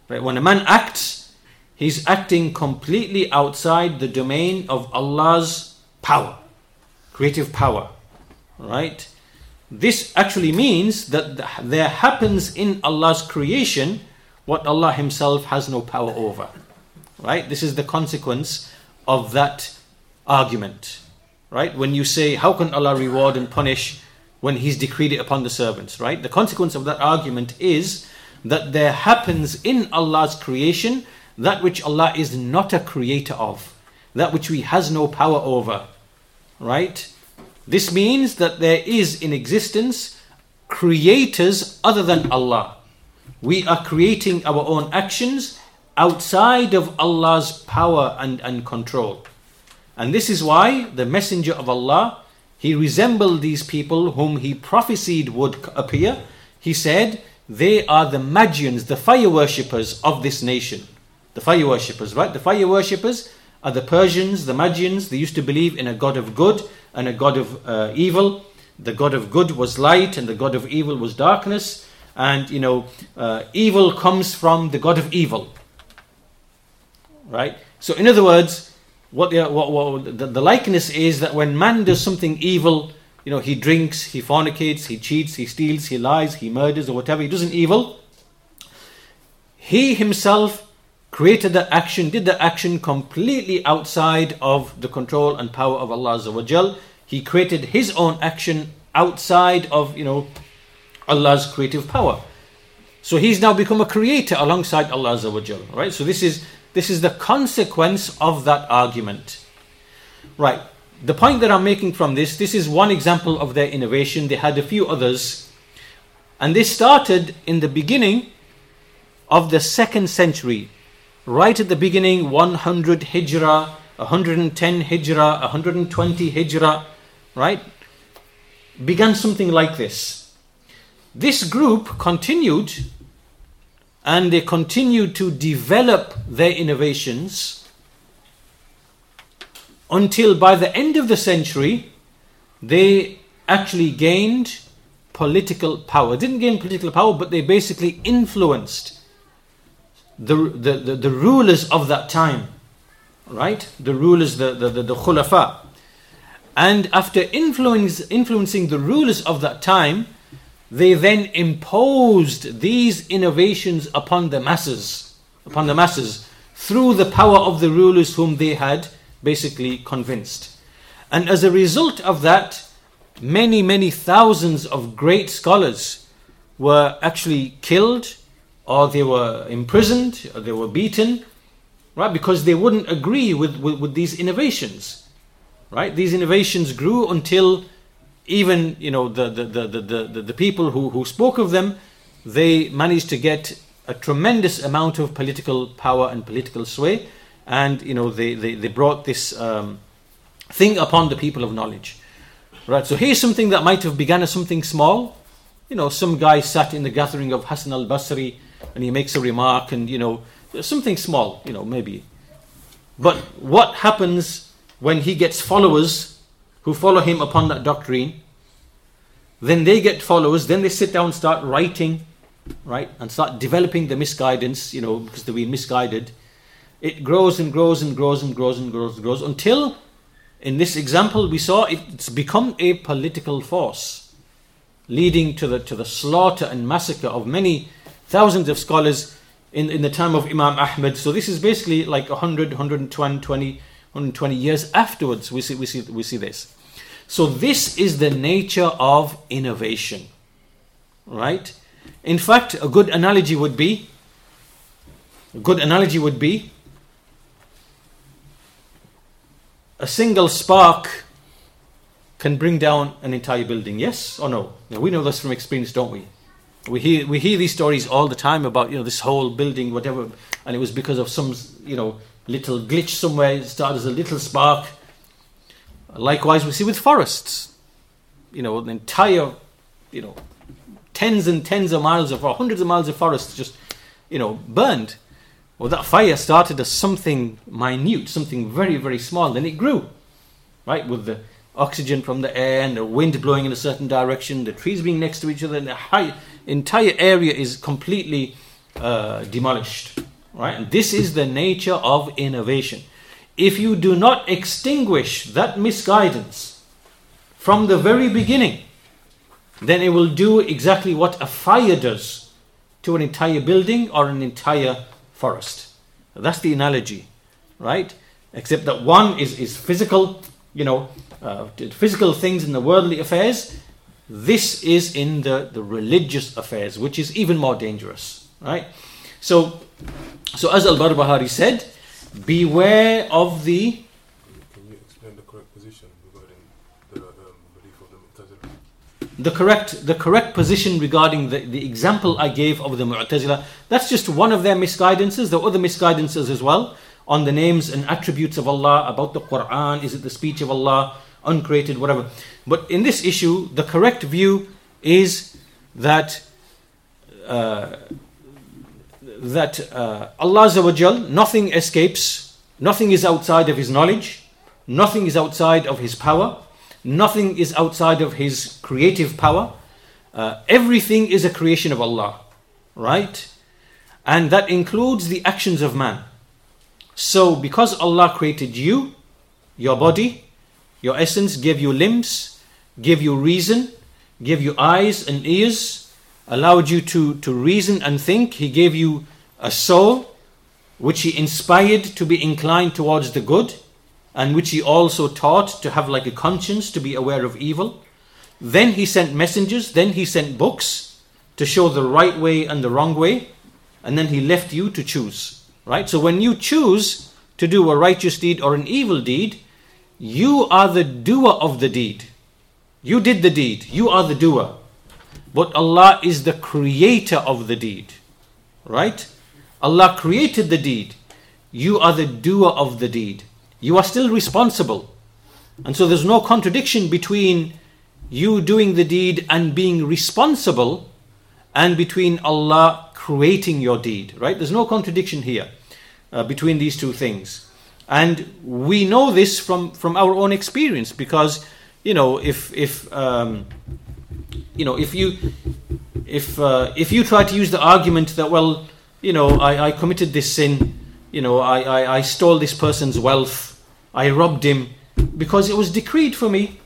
Right? When a man acts, he's acting completely outside the domain of Allah's power, creative power. Right? This actually means that there happens in Allah's creation what Allah Himself has no power over. Right? This is the consequence of that argument. Right? When you say, How can Allah reward and punish when He's decreed it upon the servants? Right? The consequence of that argument is that there happens in Allah's creation that which Allah is not a creator of, that which He has no power over. Right? This means that there is in existence creators other than Allah. We are creating our own actions outside of Allah's power and, and control. And this is why the Messenger of Allah, he resembled these people whom he prophesied would appear. He said, they are the Magians, the fire worshippers of this nation. The fire worshippers, right? The fire worshippers are the Persians, the Magians. They used to believe in a God of good and a God of uh, evil. The God of good was light, and the God of evil was darkness. And you know, uh, evil comes from the God of evil. Right. So, in other words, what the, what, what, the, the likeness is that when man does something evil, you know, he drinks, he fornicates, he cheats, he steals, he lies, he murders, or whatever he does in evil. He himself created that action, did that action completely outside of the control and power of Allah He created his own action outside of, you know, Allah's creative power. So he's now become a creator alongside Allah right? So this is this is the consequence of that argument. Right. The point that I'm making from this, this is one example of their innovation. They had a few others. And they started in the beginning of the second century right at the beginning 100 hijrah 110 hijrah 120 hijrah right? Began something like this. This group continued and they continued to develop their innovations until by the end of the century they actually gained political power. Didn't gain political power but they basically influenced the, the, the, the rulers of that time, right? The rulers, the, the, the, the khulafa. And after influence, influencing the rulers of that time, they then imposed these innovations upon the masses, upon the masses, through the power of the rulers whom they had basically convinced. And as a result of that, many, many thousands of great scholars were actually killed or they were imprisoned, or they were beaten, right? Because they wouldn't agree with, with, with these innovations, right? These innovations grew until even you know the the, the, the, the, the people who, who spoke of them, they managed to get a tremendous amount of political power and political sway, and you know they, they, they brought this um, thing upon the people of knowledge. Right, so here's something that might have begun as something small. You know, some guy sat in the gathering of Hassan al Basri and he makes a remark and you know something small you know maybe but what happens when he gets followers who follow him upon that doctrine. Then they get followers, then they sit down start writing, right, and start developing the misguidance, you know, because they've been misguided. It grows and grows and grows and grows and grows and grows until, in this example we saw, it's become a political force, leading to the, to the slaughter and massacre of many thousands of scholars in, in the time of Imam Ahmed. So this is basically like 100, 120, 120 years afterwards we see, we see, we see this. So this is the nature of innovation, right? In fact, a good analogy would be, a good analogy would be a single spark can bring down an entire building. Yes or no? Now, we know this from experience, don't we? We hear we hear these stories all the time about you know this whole building, whatever, and it was because of some you know little glitch somewhere. It started as a little spark. Likewise, we see with forests. You know, an entire, you know, tens and tens of miles of or hundreds of miles of forests just, you know, burned. Well, that fire started as something minute, something very, very small. Then it grew, right, with the oxygen from the air and the wind blowing in a certain direction, the trees being next to each other, and the high, entire area is completely uh, demolished. Right? And this is the nature of innovation. If you do not extinguish that misguidance from the very beginning, then it will do exactly what a fire does to an entire building or an entire forest. That's the analogy, right? Except that one is, is physical, you know, uh, physical things in the worldly affairs. This is in the, the religious affairs, which is even more dangerous, right? So so, as Al Barbahari said, beware of the. Can you explain the correct position regarding the um, belief of the Mu'tazila? The correct, the correct position regarding the, the example I gave of the Mu'tazila, that's just one of their misguidances. There are other misguidances as well on the names and attributes of Allah, about the Quran, is it the speech of Allah, uncreated, whatever. But in this issue, the correct view is that uh, that uh, Allah nothing escapes, nothing is outside of His knowledge, nothing is outside of His power, nothing is outside of His creative power. Uh, everything is a creation of Allah, right? And that includes the actions of man. So, because Allah created you, your body, your essence, gave you limbs, gave you reason, gave you eyes and ears, allowed you to, to reason and think, He gave you a soul which he inspired to be inclined towards the good and which he also taught to have like a conscience to be aware of evil. Then he sent messengers, then he sent books to show the right way and the wrong way, and then he left you to choose. Right? So when you choose to do a righteous deed or an evil deed, you are the doer of the deed. You did the deed, you are the doer. But Allah is the creator of the deed. Right? Allah created the deed. You are the doer of the deed. You are still responsible. And so there's no contradiction between you doing the deed and being responsible and between Allah creating your deed, right? There's no contradiction here uh, between these two things. And we know this from, from our own experience because, you know, if, if, um, you know, if you, if, uh, if you try to use the argument that, well, you know, I, I committed this sin, you know, I, I, I stole this person's wealth, I robbed him, because it was decreed for me.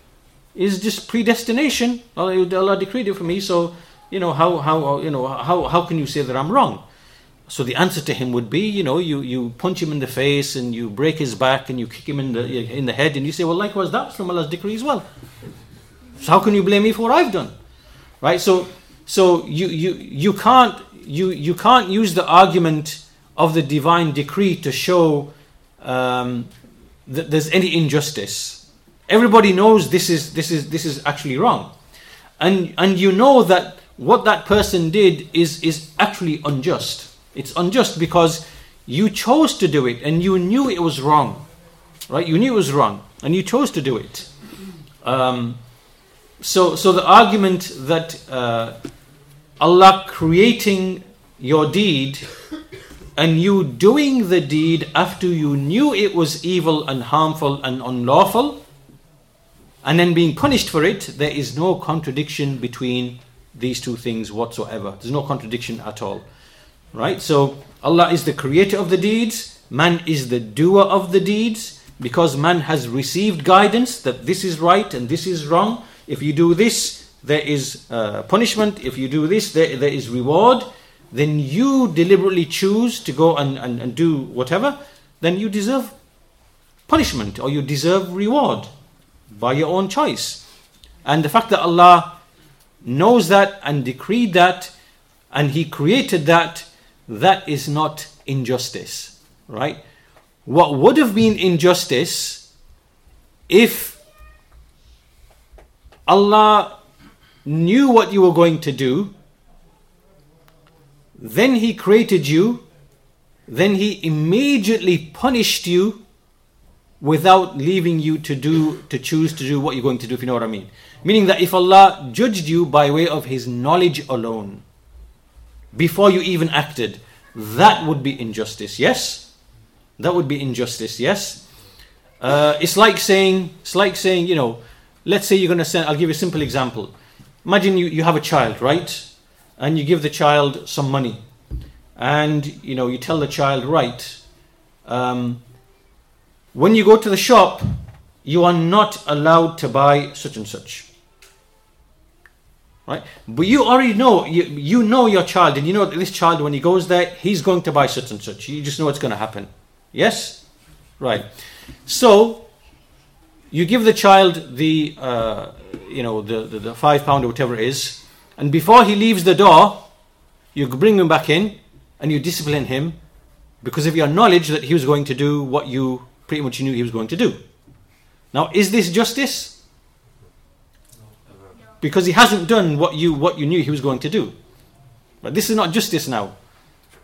It's just predestination. Allah decreed it for me, so, you know, how, how, you know, how, how can you say that I'm wrong? So the answer to him would be, you know, you, you punch him in the face and you break his back and you kick him in the in the head and you say, well, likewise, that's from Allah's decree as well. So how can you blame me for what I've done, right? So so you you you can't you, you can't use the argument of the divine decree to show um, that there's any injustice. Everybody knows this is this is this is actually wrong, and and you know that what that person did is is actually unjust. It's unjust because you chose to do it and you knew it was wrong, right? You knew it was wrong and you chose to do it. Um, so so the argument that uh, Allah creating your deed and you doing the deed after you knew it was evil and harmful and unlawful and then being punished for it, there is no contradiction between these two things whatsoever. There's no contradiction at all. Right? So Allah is the creator of the deeds, man is the doer of the deeds, because man has received guidance that this is right and this is wrong. If you do this, there is uh, punishment. If you do this, there, there is reward. Then you deliberately choose to go and, and, and do whatever, then you deserve punishment or you deserve reward by your own choice. And the fact that Allah knows that and decreed that and He created that, that is not injustice, right? What would have been injustice if Allah knew what you were going to do, then He created you, then He immediately punished you without leaving you to do to choose to do what you're going to do if you know what i mean meaning that if allah judged you by way of his knowledge alone before you even acted that would be injustice yes? That would be injustice yes? Uh, it's like saying it's like saying you know let's say you're going to send i'll give you a simple example. Imagine you, you have a child right? And you give the child some money. And you know you tell the child right um, when you go to the shop, you are not allowed to buy such and such. Right? But you already know, you, you know your child, and you know this child, when he goes there, he's going to buy such and such. You just know it's going to happen. Yes? Right. So, you give the child the, uh, you know, the, the, the five pound or whatever it is, and before he leaves the door, you bring him back in and you discipline him because of your knowledge that he was going to do what you pretty much knew he was going to do. Now, is this justice? Because he hasn't done what you what you knew he was going to do. But this is not justice now,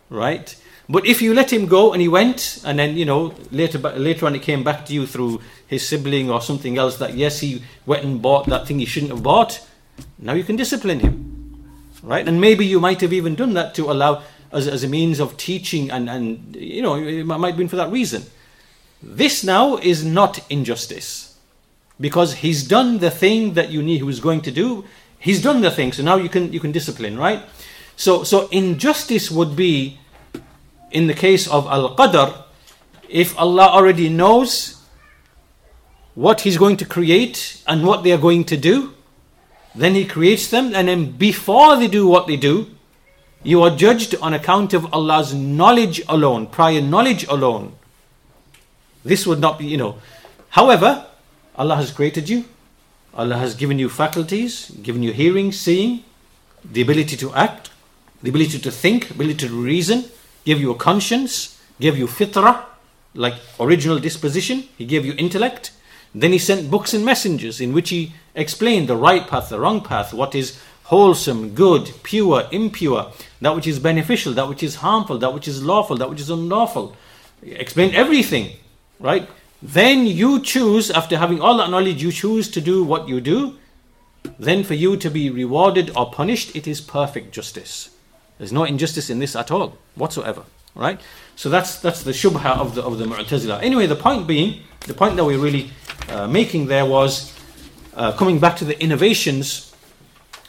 right? But if you let him go and he went, and then you know later later on it came back to you through his sibling or something else that yes he went and bought that thing he shouldn't have bought. Now you can discipline him, right? And maybe you might have even done that to allow as, as a means of teaching and and you know it might have been for that reason. This now is not injustice because he's done the thing that you knew he was going to do. He's done the thing, so now you can you can discipline, right? So so injustice would be in the case of al qadr if Allah already knows what he's going to create and what they are going to do, then he creates them and then before they do what they do, you are judged on account of Allah's knowledge alone, prior knowledge alone. This would not be, you know. However, Allah has created you. Allah has given you faculties, given you hearing, seeing, the ability to act, the ability to think, ability to reason, give you a conscience, give you fitrah, like original disposition. He gave you intellect. Then he sent books and messengers in which he explained the right path, the wrong path, what is wholesome, good, pure, impure, that which is beneficial, that which is harmful, that which is lawful, that which is unlawful. He explained everything right? Then you choose, after having all that knowledge, you choose to do what you do. Then for you to be rewarded or punished, it is perfect justice. There's no injustice in this at all, whatsoever. Right? So that's that's the shubha of the of the Mu'tazila. Anyway, the point being, the point that we're really uh, making there was uh, coming back to the innovations.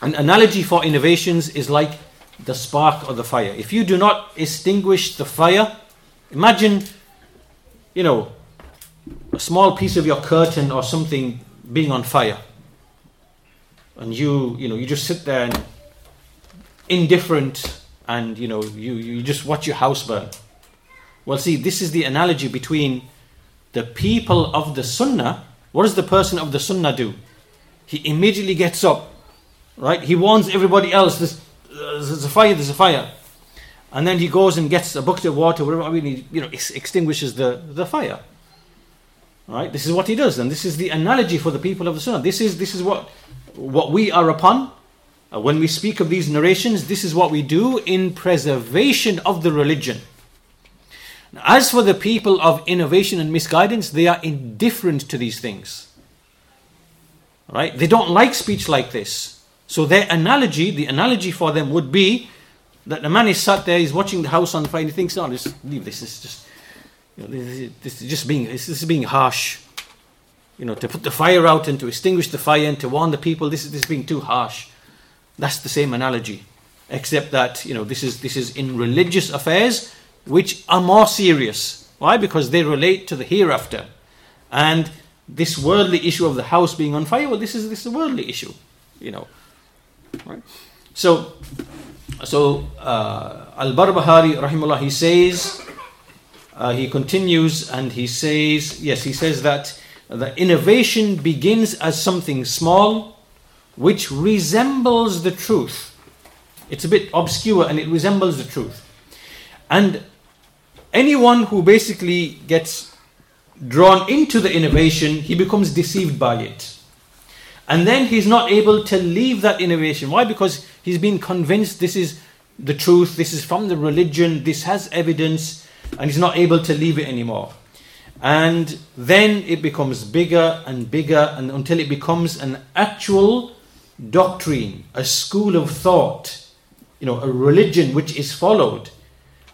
An analogy for innovations is like the spark or the fire. If you do not extinguish the fire, imagine, you know, a small piece of your curtain or something being on fire. And you you know you just sit there and indifferent and you know you you just watch your house burn. Well see this is the analogy between the people of the sunnah. What does the person of the sunnah do? He immediately gets up right? He warns everybody else there's, there's a fire there's a fire. And then he goes and gets a bucket of water whatever I mean he, you know extinguishes the the fire Right? This is what he does, and this is the analogy for the people of the Sunnah. This is this is what what we are upon. Uh, when we speak of these narrations, this is what we do in preservation of the religion. As for the people of innovation and misguidance, they are indifferent to these things. Right? They don't like speech like this. So their analogy, the analogy for them would be that the man is sat there, he's watching the house on fire, and he thinks, no, just leave this, it's just you know, this, is just being this is being harsh. you know, to put the fire out and to extinguish the fire and to warn the people, this is this is being too harsh. That's the same analogy, except that you know this is this is in religious affairs which are more serious. Why? Because they relate to the hereafter, and this worldly issue of the house being on fire. Well, this is this is a worldly issue, you know. Right? So, so uh, Al Barbahari, rahimullah, he says, uh, he continues and he says, yes, he says that the innovation begins as something small which resembles the truth. It's a bit obscure and it resembles the truth. And anyone who basically gets drawn into the innovation, he becomes deceived by it. And then he's not able to leave that innovation. Why? Because he's been convinced this is the truth, this is from the religion, this has evidence, and he's not able to leave it anymore. And then it becomes bigger and bigger and until it becomes an actual doctrine, a school of thought, you know, a religion which is followed.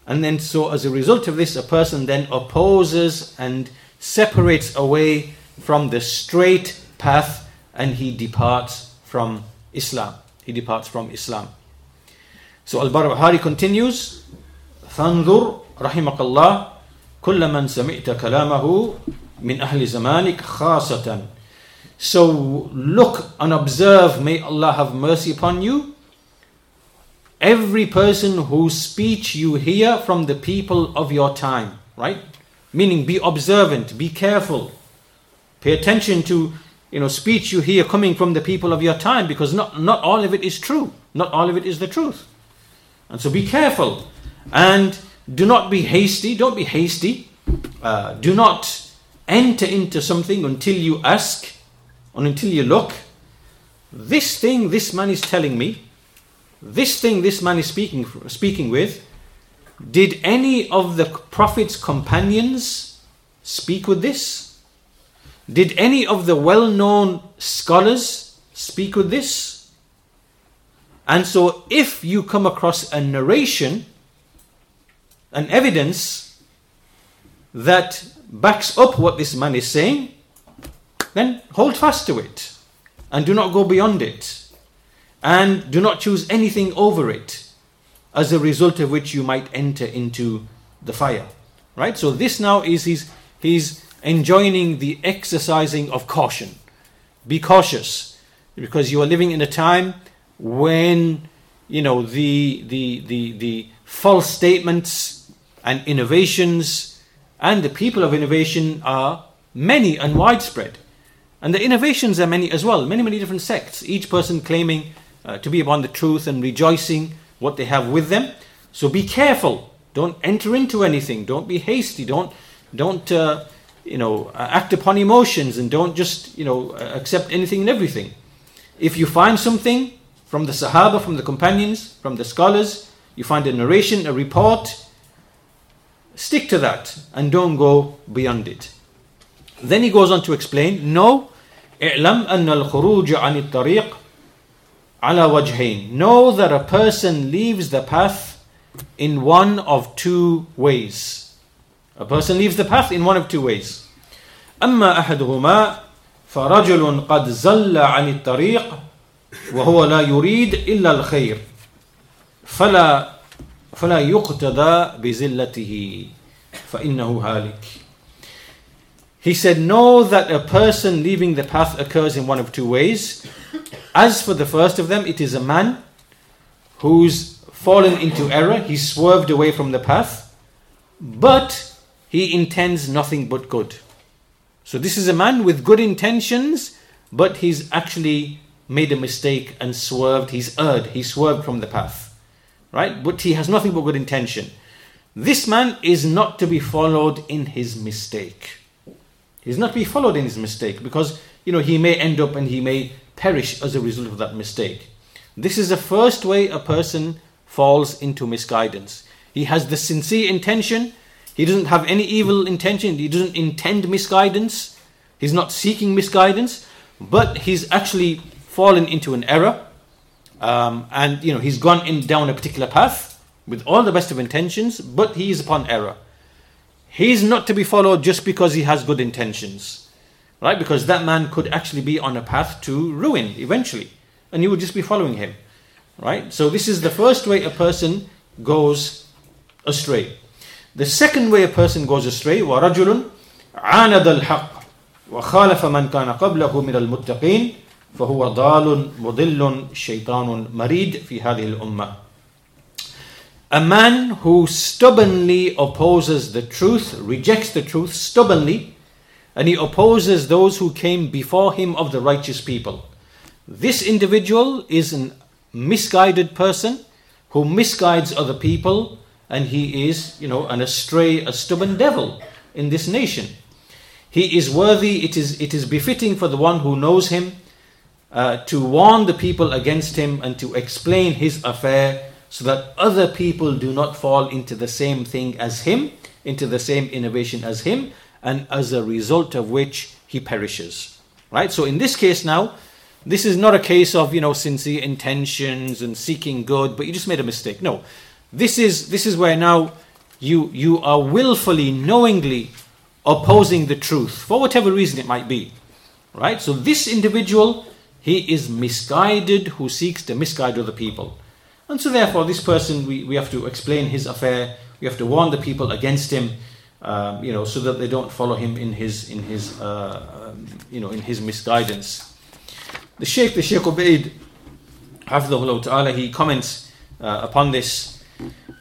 And then, so as a result of this, a person then opposes and separates away from the straight path and he departs from Islam. He departs from Islam. So Al Barbahari continues, فانظر رحمك الله كل من سمعت كلامه من أهل زمانك خاصة So look and observe, may Allah have mercy upon you. Every person whose speech you hear from the people of your time, right? Meaning be observant, be careful. Pay attention to you know speech you hear coming from the people of your time because not, not all of it is true. Not all of it is the truth. And so be careful. And do not be hasty. Don't be hasty. Uh, do not enter into something until you ask and until you look. This thing this man is telling me, this thing this man is speaking, speaking with, did any of the Prophet's companions speak with this? Did any of the well known scholars speak with this? And so, if you come across a narration, an evidence that backs up what this man is saying, then hold fast to it and do not go beyond it and do not choose anything over it as a result of which you might enter into the fire. Right? So this now is he's he's enjoining the exercising of caution. Be cautious because you are living in a time when you know the the the the false statements and innovations and the people of innovation are many and widespread and the innovations are many as well, many, many different sects, each person claiming uh, to be upon the truth and rejoicing what they have with them. So be careful. Don't enter into anything. Don't be hasty. Don't, don't uh, you know, act upon emotions and don't just, you know, accept anything and everything. If you find something from the Sahaba, from the companions, from the scholars, you find a narration, a report, stick to that and don't go beyond it. Then he goes on to explain, no, اعلم أن الخروج عن الطريق على وجهين. Know that a person leaves the path in one of two ways. A person leaves the path in one of two ways. أما أحدهما فرجل قد زل عن الطريق وهو لا يريد إلا الخير فلا فلا يقتدى بزلته فإنه هالك he said, Know that a person leaving the path occurs in one of two ways. As for the first of them, it is a man who's fallen into error, he swerved away from the path, but he intends nothing but good. So, this is a man with good intentions, but he's actually made a mistake and swerved, he's erred, he swerved from the path. Right? But he has nothing but good intention. This man is not to be followed in his mistake. He's not to be followed in his mistake because you know he may end up and he may perish as a result of that mistake. This is the first way a person falls into misguidance. He has the sincere intention, he doesn't have any evil intention, he doesn't intend misguidance, he's not seeking misguidance, but he's actually fallen into an error. Um, and you know he's gone in down a particular path with all the best of intentions, but he is upon error. He's not to be followed just because he has good intentions. right? Because that man could actually be on a path to ruin eventually, and you would just be following him, right? So this is the first way a person goes astray. The second way a person goes astray, وَرَجُلٌ عَانَدَ الْحَقِّ وخالف من كان قبله من المتقين فهو ضال مضل شيطان مريد في هذه الأمة A man who stubbornly opposes the truth, rejects the truth stubbornly, and he opposes those who came before him of the righteous people. This individual is a misguided person who misguides other people, and he is, you know, an astray, a stubborn devil in this nation. He is worthy, it is, it is befitting for the one who knows him uh, to warn the people against him and to explain his affair so that other people do not fall into the same thing as him, into the same innovation as him, and as a result of which he perishes. Right? So in this case now, this is not a case of you know sincere intentions and seeking good, but you just made a mistake. No. This is this is where now you you are willfully, knowingly opposing the truth for whatever reason it might be. Right? So this individual, he is misguided who seeks to misguide other people. And so, therefore, this person, we, we have to explain his affair, we have to warn the people against him, um, you know, so that they don't follow him in his, in his, uh, um, you know, in his misguidance. The Shaykh, the Shaykh Ubaid, Hafidhullah Ta'ala, he comments uh, upon this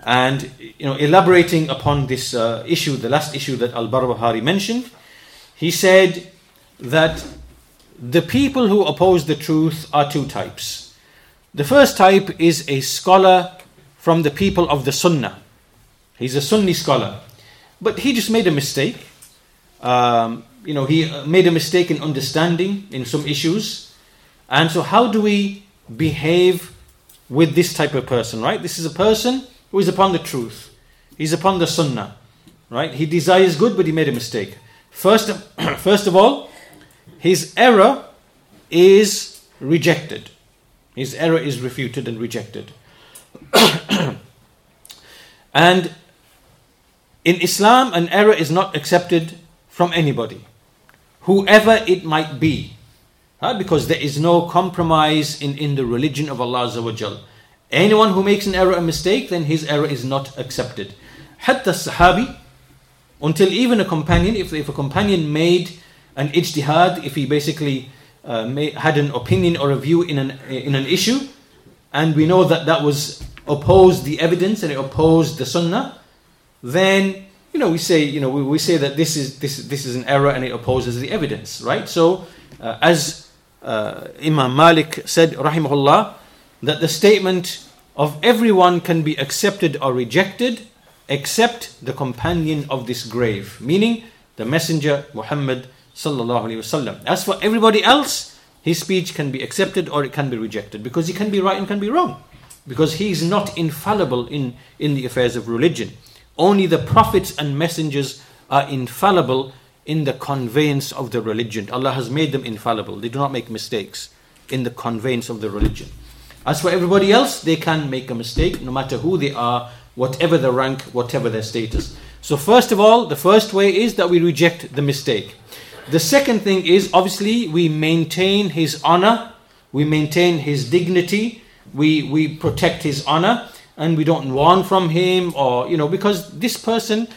and, you know, elaborating upon this uh, issue, the last issue that Al-Barbahari mentioned, he said that the people who oppose the truth are two types. The first type is a scholar from the people of the Sunnah. He's a Sunni scholar. But he just made a mistake. Um, you know, he made a mistake in understanding in some issues. And so, how do we behave with this type of person, right? This is a person who is upon the truth. He's upon the Sunnah, right? He desires good, but he made a mistake. First, first of all, his error is rejected. His error is refuted and rejected. and in Islam, an error is not accepted from anybody, whoever it might be. Right? Because there is no compromise in, in the religion of Allah. Azawajal. Anyone who makes an error, a mistake, then his error is not accepted. Hatta Sahabi, until even a companion, if, if a companion made an ijtihad, if he basically uh, may, had an opinion or a view in an, in an issue, and we know that that was opposed the evidence and it opposed the sunnah, then you know we say you know we, we say that this is this this is an error and it opposes the evidence, right? So uh, as uh, Imam Malik said, rahimahullah, that the statement of everyone can be accepted or rejected except the companion of this grave, meaning the Messenger Muhammad wasallam. As for everybody else, his speech can be accepted or it can be rejected because he can be right and can be wrong. Because he is not infallible in, in the affairs of religion. Only the prophets and messengers are infallible in the conveyance of the religion. Allah has made them infallible. They do not make mistakes in the conveyance of the religion. As for everybody else, they can make a mistake no matter who they are, whatever their rank, whatever their status. So, first of all, the first way is that we reject the mistake. The second thing is obviously we maintain his honor, we maintain his dignity, we, we protect his honor, and we don't warn from him or, you know, because this person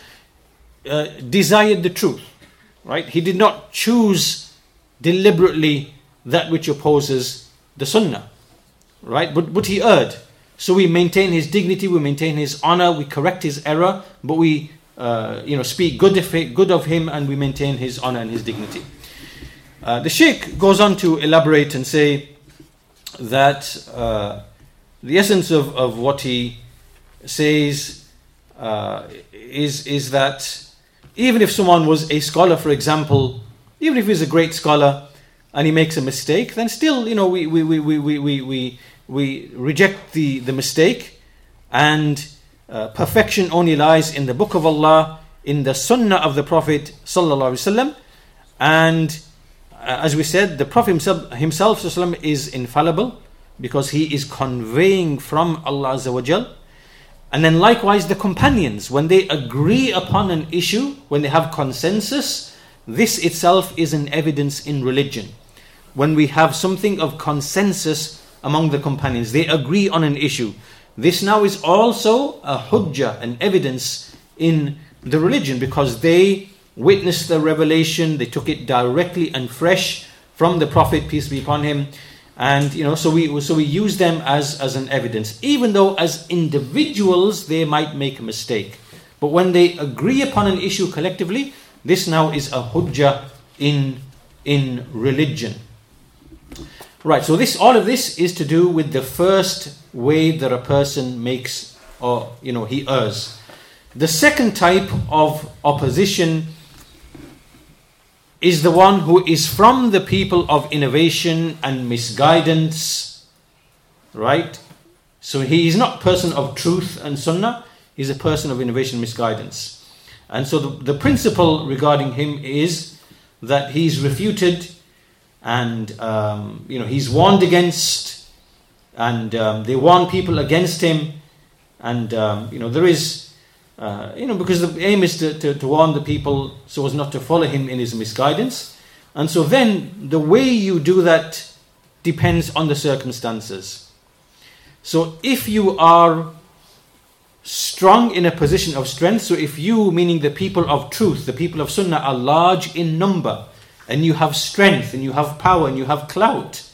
uh, desired the truth, right? He did not choose deliberately that which opposes the sunnah, right? But, but he erred. So we maintain his dignity, we maintain his honor, we correct his error, but we uh, you know, speak good of, good of him and we maintain his honor and his dignity. Uh, the Sheikh goes on to elaborate and say that uh, the essence of, of what he says uh, is, is that even if someone was a scholar, for example, even if he's a great scholar and he makes a mistake, then still, you know, we, we, we, we, we, we, we reject the, the mistake and uh, perfection only lies in the book of Allah, in the sunnah of the Prophet sallallahu and uh, as we said, the Prophet himself, himself is infallible because he is conveying from Allah Azza And then likewise the companions, when they agree upon an issue, when they have consensus, this itself is an evidence in religion. When we have something of consensus among the companions, they agree on an issue. This now is also a hujjah, an evidence in the religion because they witnessed the revelation, they took it directly and fresh from the Prophet, peace be upon him. And you know, so we so we use them as, as an evidence, even though as individuals they might make a mistake. But when they agree upon an issue collectively, this now is a hujjah in in religion. Right, so this all of this is to do with the first way that a person makes or you know he errs. The second type of opposition is the one who is from the people of innovation and misguidance, right? So he is not person of truth and sunnah, he's a person of innovation and misguidance. And so the, the principle regarding him is that he's refuted and um, you know he's warned against and um, they warn people against him and um, you know there is uh, you know, because the aim is to, to, to warn the people so as not to follow him in his misguidance. And so then the way you do that depends on the circumstances. So if you are strong in a position of strength, so if you, meaning the people of truth, the people of Sunnah, are large in number, and you have strength, and you have power, and you have clout,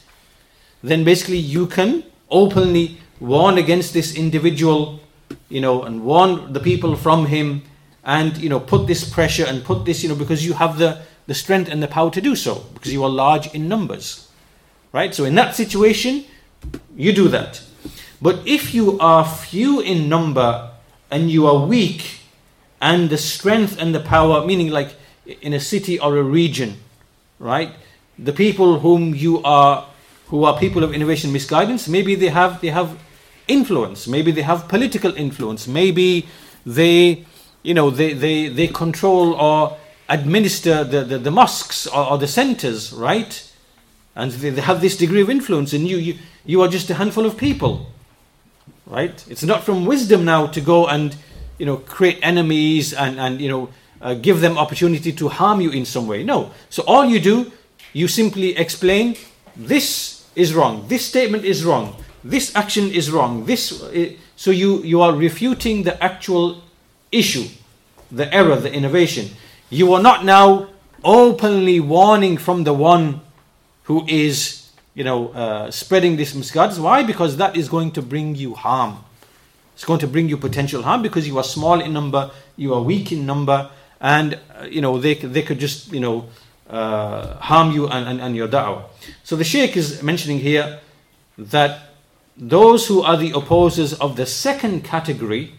then basically you can openly warn against this individual you know, and warn the people from him and, you know, put this pressure and put this, you know, because you have the, the strength and the power to do so, because you are large in numbers. Right? So in that situation, you do that. But if you are few in number and you are weak, and the strength and the power, meaning like in a city or a region, right? The people whom you are, who are people of innovation misguidance, maybe they have they have influence. Maybe they have political influence. Maybe they, you know, they, they, they control or administer the, the, the mosques or, or, the centers, right? And they, they have this degree of influence, and you, you, you are just a handful of people, right? It's not from wisdom now to go and, you know, create enemies and, and you know, uh, give them opportunity to harm you in some way. No. So all you do, you simply explain this is wrong, this statement is wrong this action is wrong. This uh, so you you are refuting the actual issue, the error, the innovation. You are not now openly warning from the one who is you know uh, spreading this misguidance. Why? Because that is going to bring you harm. It's going to bring you potential harm because you are small in number, you are weak in number, and uh, you know they they could just you know uh, harm you and, and, and your da'wah. So the Shaykh is mentioning here that those who are the opposers of the second category,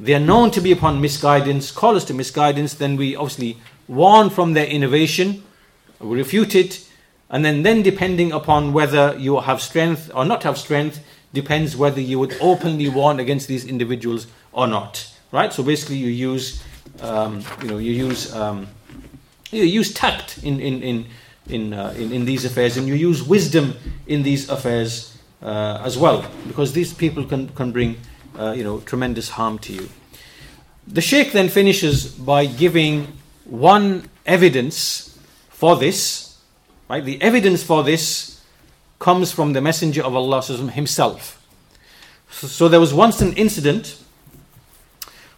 they are known to be upon misguidance, call us to misguidance, then we obviously warn from their innovation, we refute it, and then, then depending upon whether you have strength or not have strength, depends whether you would openly warn against these individuals or not. Right? So basically, you use, um, you know, you use, um, you use tact in in in in, uh, in in these affairs, and you use wisdom in these affairs uh, as well, because these people can, can bring uh, you know, tremendous harm to you. The Sheikh then finishes by giving one evidence for this. Right? The evidence for this comes from the Messenger of Allah himself. So, so there was once an incident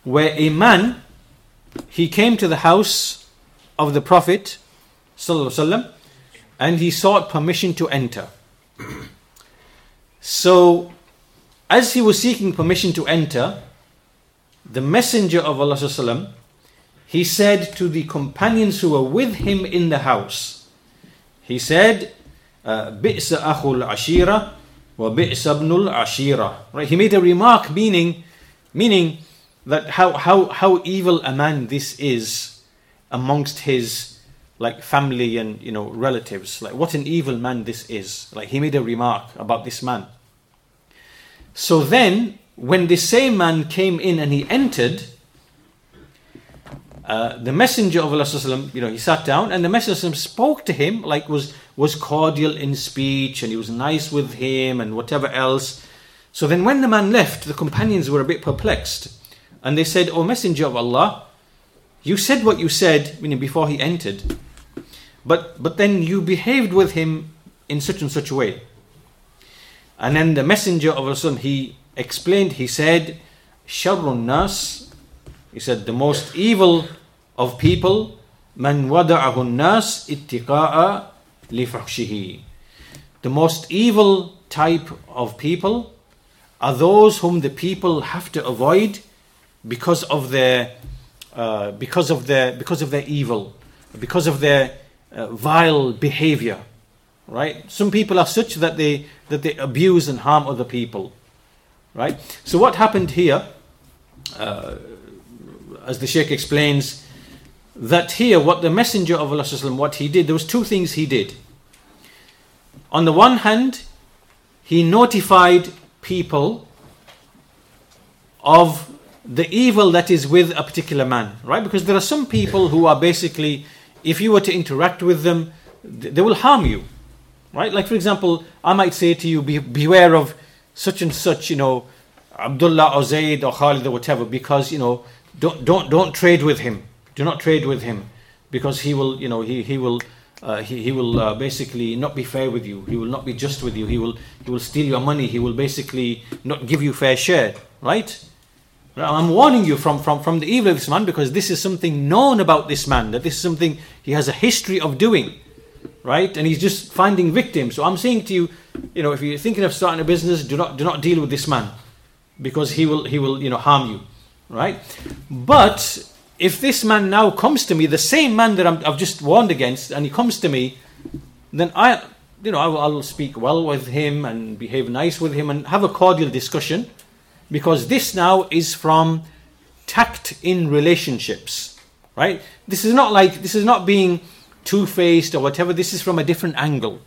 where a man he came to the house of the Prophet وسلم, and he sought permission to enter. So, as he was seeking permission to enter, the Messenger of Allah he said to the companions who were with him in the house, he said, "Bi'sa akhul ashira wa bi'sa ibnul ashira." Right? He made a remark meaning, meaning that how how how evil a man this is amongst his like family and you know relatives. Like what an evil man this is. Like he made a remark about this man. So then when the same man came in and he entered uh, the messenger of allah you know he sat down and the messenger spoke to him like was was cordial in speech and he was nice with him and whatever else. So then when the man left the companions were a bit perplexed and they said O messenger of allah you said what you said meaning before he entered, but but then you behaved with him in such and such a way. And then the messenger of Allah he explained, he said, Sharrun nas, he said, the most evil of people, man wada'ahu nas ittiqa'a li The most evil type of people are those whom the people have to avoid because of their uh, because of their because of their evil, because of their uh, vile behavior. Right? Some people are such that they that they abuse and harm other people. Right? So what happened here, uh, as the Sheikh explains, that here what the Messenger of Allah what he did, there was two things he did. On the one hand, he notified people of the evil that is with a particular man, right? Because there are some people who are basically, if you were to interact with them, they will harm you, right? Like, for example, I might say to you, Be, beware of such and such, you know, Abdullah or or Khalid or whatever, because, you know, don't, don't, don't trade with him. Do not trade with him because he will, you know, he, he will. Uh, he, he will uh, basically not be fair with you. He will not be just with you. He will he will steal your money. He will basically not give you fair share. Right? I'm warning you from, from, from the evil of this man because this is something known about this man, that this is something he has a history of doing, right? And he's just finding victims. So I'm saying to you, you know, if you're thinking of starting a business, do not do not deal with this man because he will he will you know harm you, right? But if this man now comes to me, the same man that i have just warned against, and he comes to me, then I, you know, I will, I will speak well with him and behave nice with him and have a cordial discussion because this now is from tact in relationships, right? This is not like, this is not being two faced or whatever, this is from a different angle,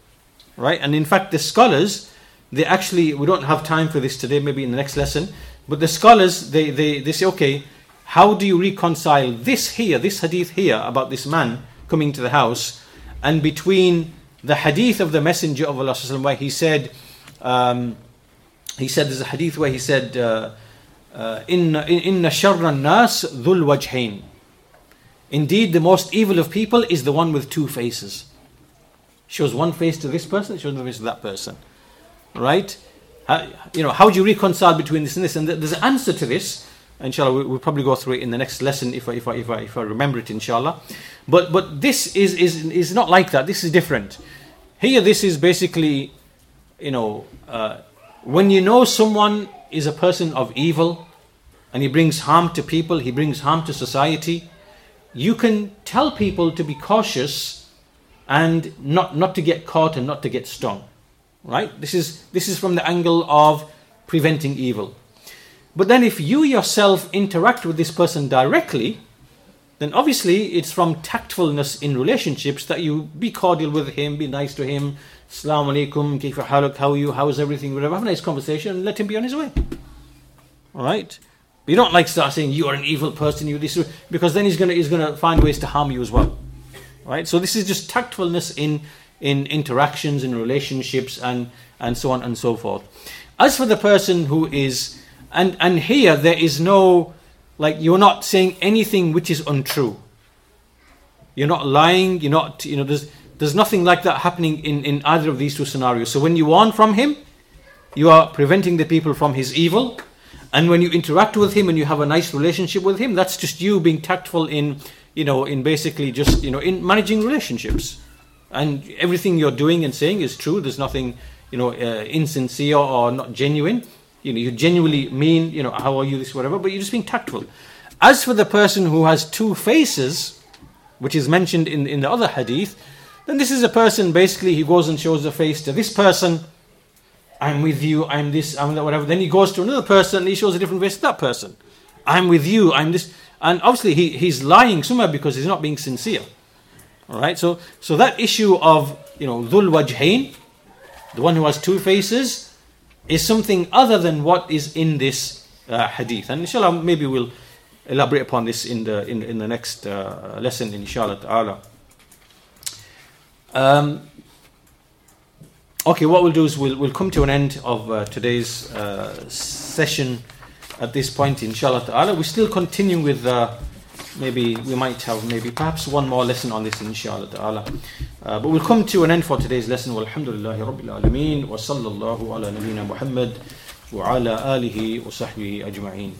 right? And in fact, the scholars, they actually, we don't have time for this today, maybe in the next lesson, but the scholars, they, they, they say, okay, how do you reconcile this here, this hadith here about this man coming to the house, and between the hadith of the Messenger of Allah, where he said, um, he said there's a hadith where he said uh, uh, inna sharra nas dhul wajhain indeed the most evil of people is the one with two faces. Shows one face to this person shows another face to that person. Right? How, you know how do you reconcile between this and this? And there's an answer to this. Inshallah we'll probably go through it in the next lesson if I, if I, if I, if I remember it inshallah. But but this is, is is not like that. This is different. Here this is basically you know uh, when you know someone is a person of evil and he brings harm to people, he brings harm to society, you can tell people to be cautious and not, not to get caught and not to get stung. Right? This is, this is from the angle of preventing evil. But then if you yourself interact with this person directly, then obviously it's from tactfulness in relationships that you be cordial with him, be nice to him, Assalamu alaikum, kayfa halak, how are you, how is everything, whatever. Have a nice conversation and let him be on his way. Alright? You don't like start saying you are an evil person, you this because then he's gonna he's gonna find ways to harm you as well. Right? So this is just tactfulness in in interactions, in relationships and and so on and so forth. As for the person who is and and here there is no like you're not saying anything which is untrue. You're not lying, you're not you know there's there's nothing like that happening in, in either of these two scenarios. So when you warn from him, you are preventing the people from his evil. And when you interact with him and you have a nice relationship with him, that's just you being tactful in, you know, in basically just, you know, in managing relationships. And everything you're doing and saying is true. There's nothing, you know, uh, insincere or not genuine. You know, you genuinely mean, you know, how are you, this, whatever, but you're just being tactful. As for the person who has two faces, which is mentioned in, in the other hadith, then this is a person basically he goes and shows the face to this person. I'm with you, I'm this, I'm that, whatever. Then he goes to another person and he shows a different face to that person. I'm with you, I'm this. And obviously he, he's lying somewhere because he's not being sincere. Alright, so so that issue of you know Dhul Wajhain, the one who has two faces, is something other than what is in this uh, hadith. And inshallah maybe we'll elaborate upon this in the in, in the next uh, lesson inshallah ta'ala. Um, okay, what we'll do is we'll, we'll come to an end of uh, today's uh, session at this point, inshallah ta'ala. We're still continuing with uh, maybe we might have maybe perhaps one more lesson on this inshallah ta'ala. Uh, but we'll come to an end for today's lesson. Walhamdulillahi Rabbil Alameen wa sallallahu ala nabiyyina Muhammad wa ala alihi wa sahbihi ajma'een.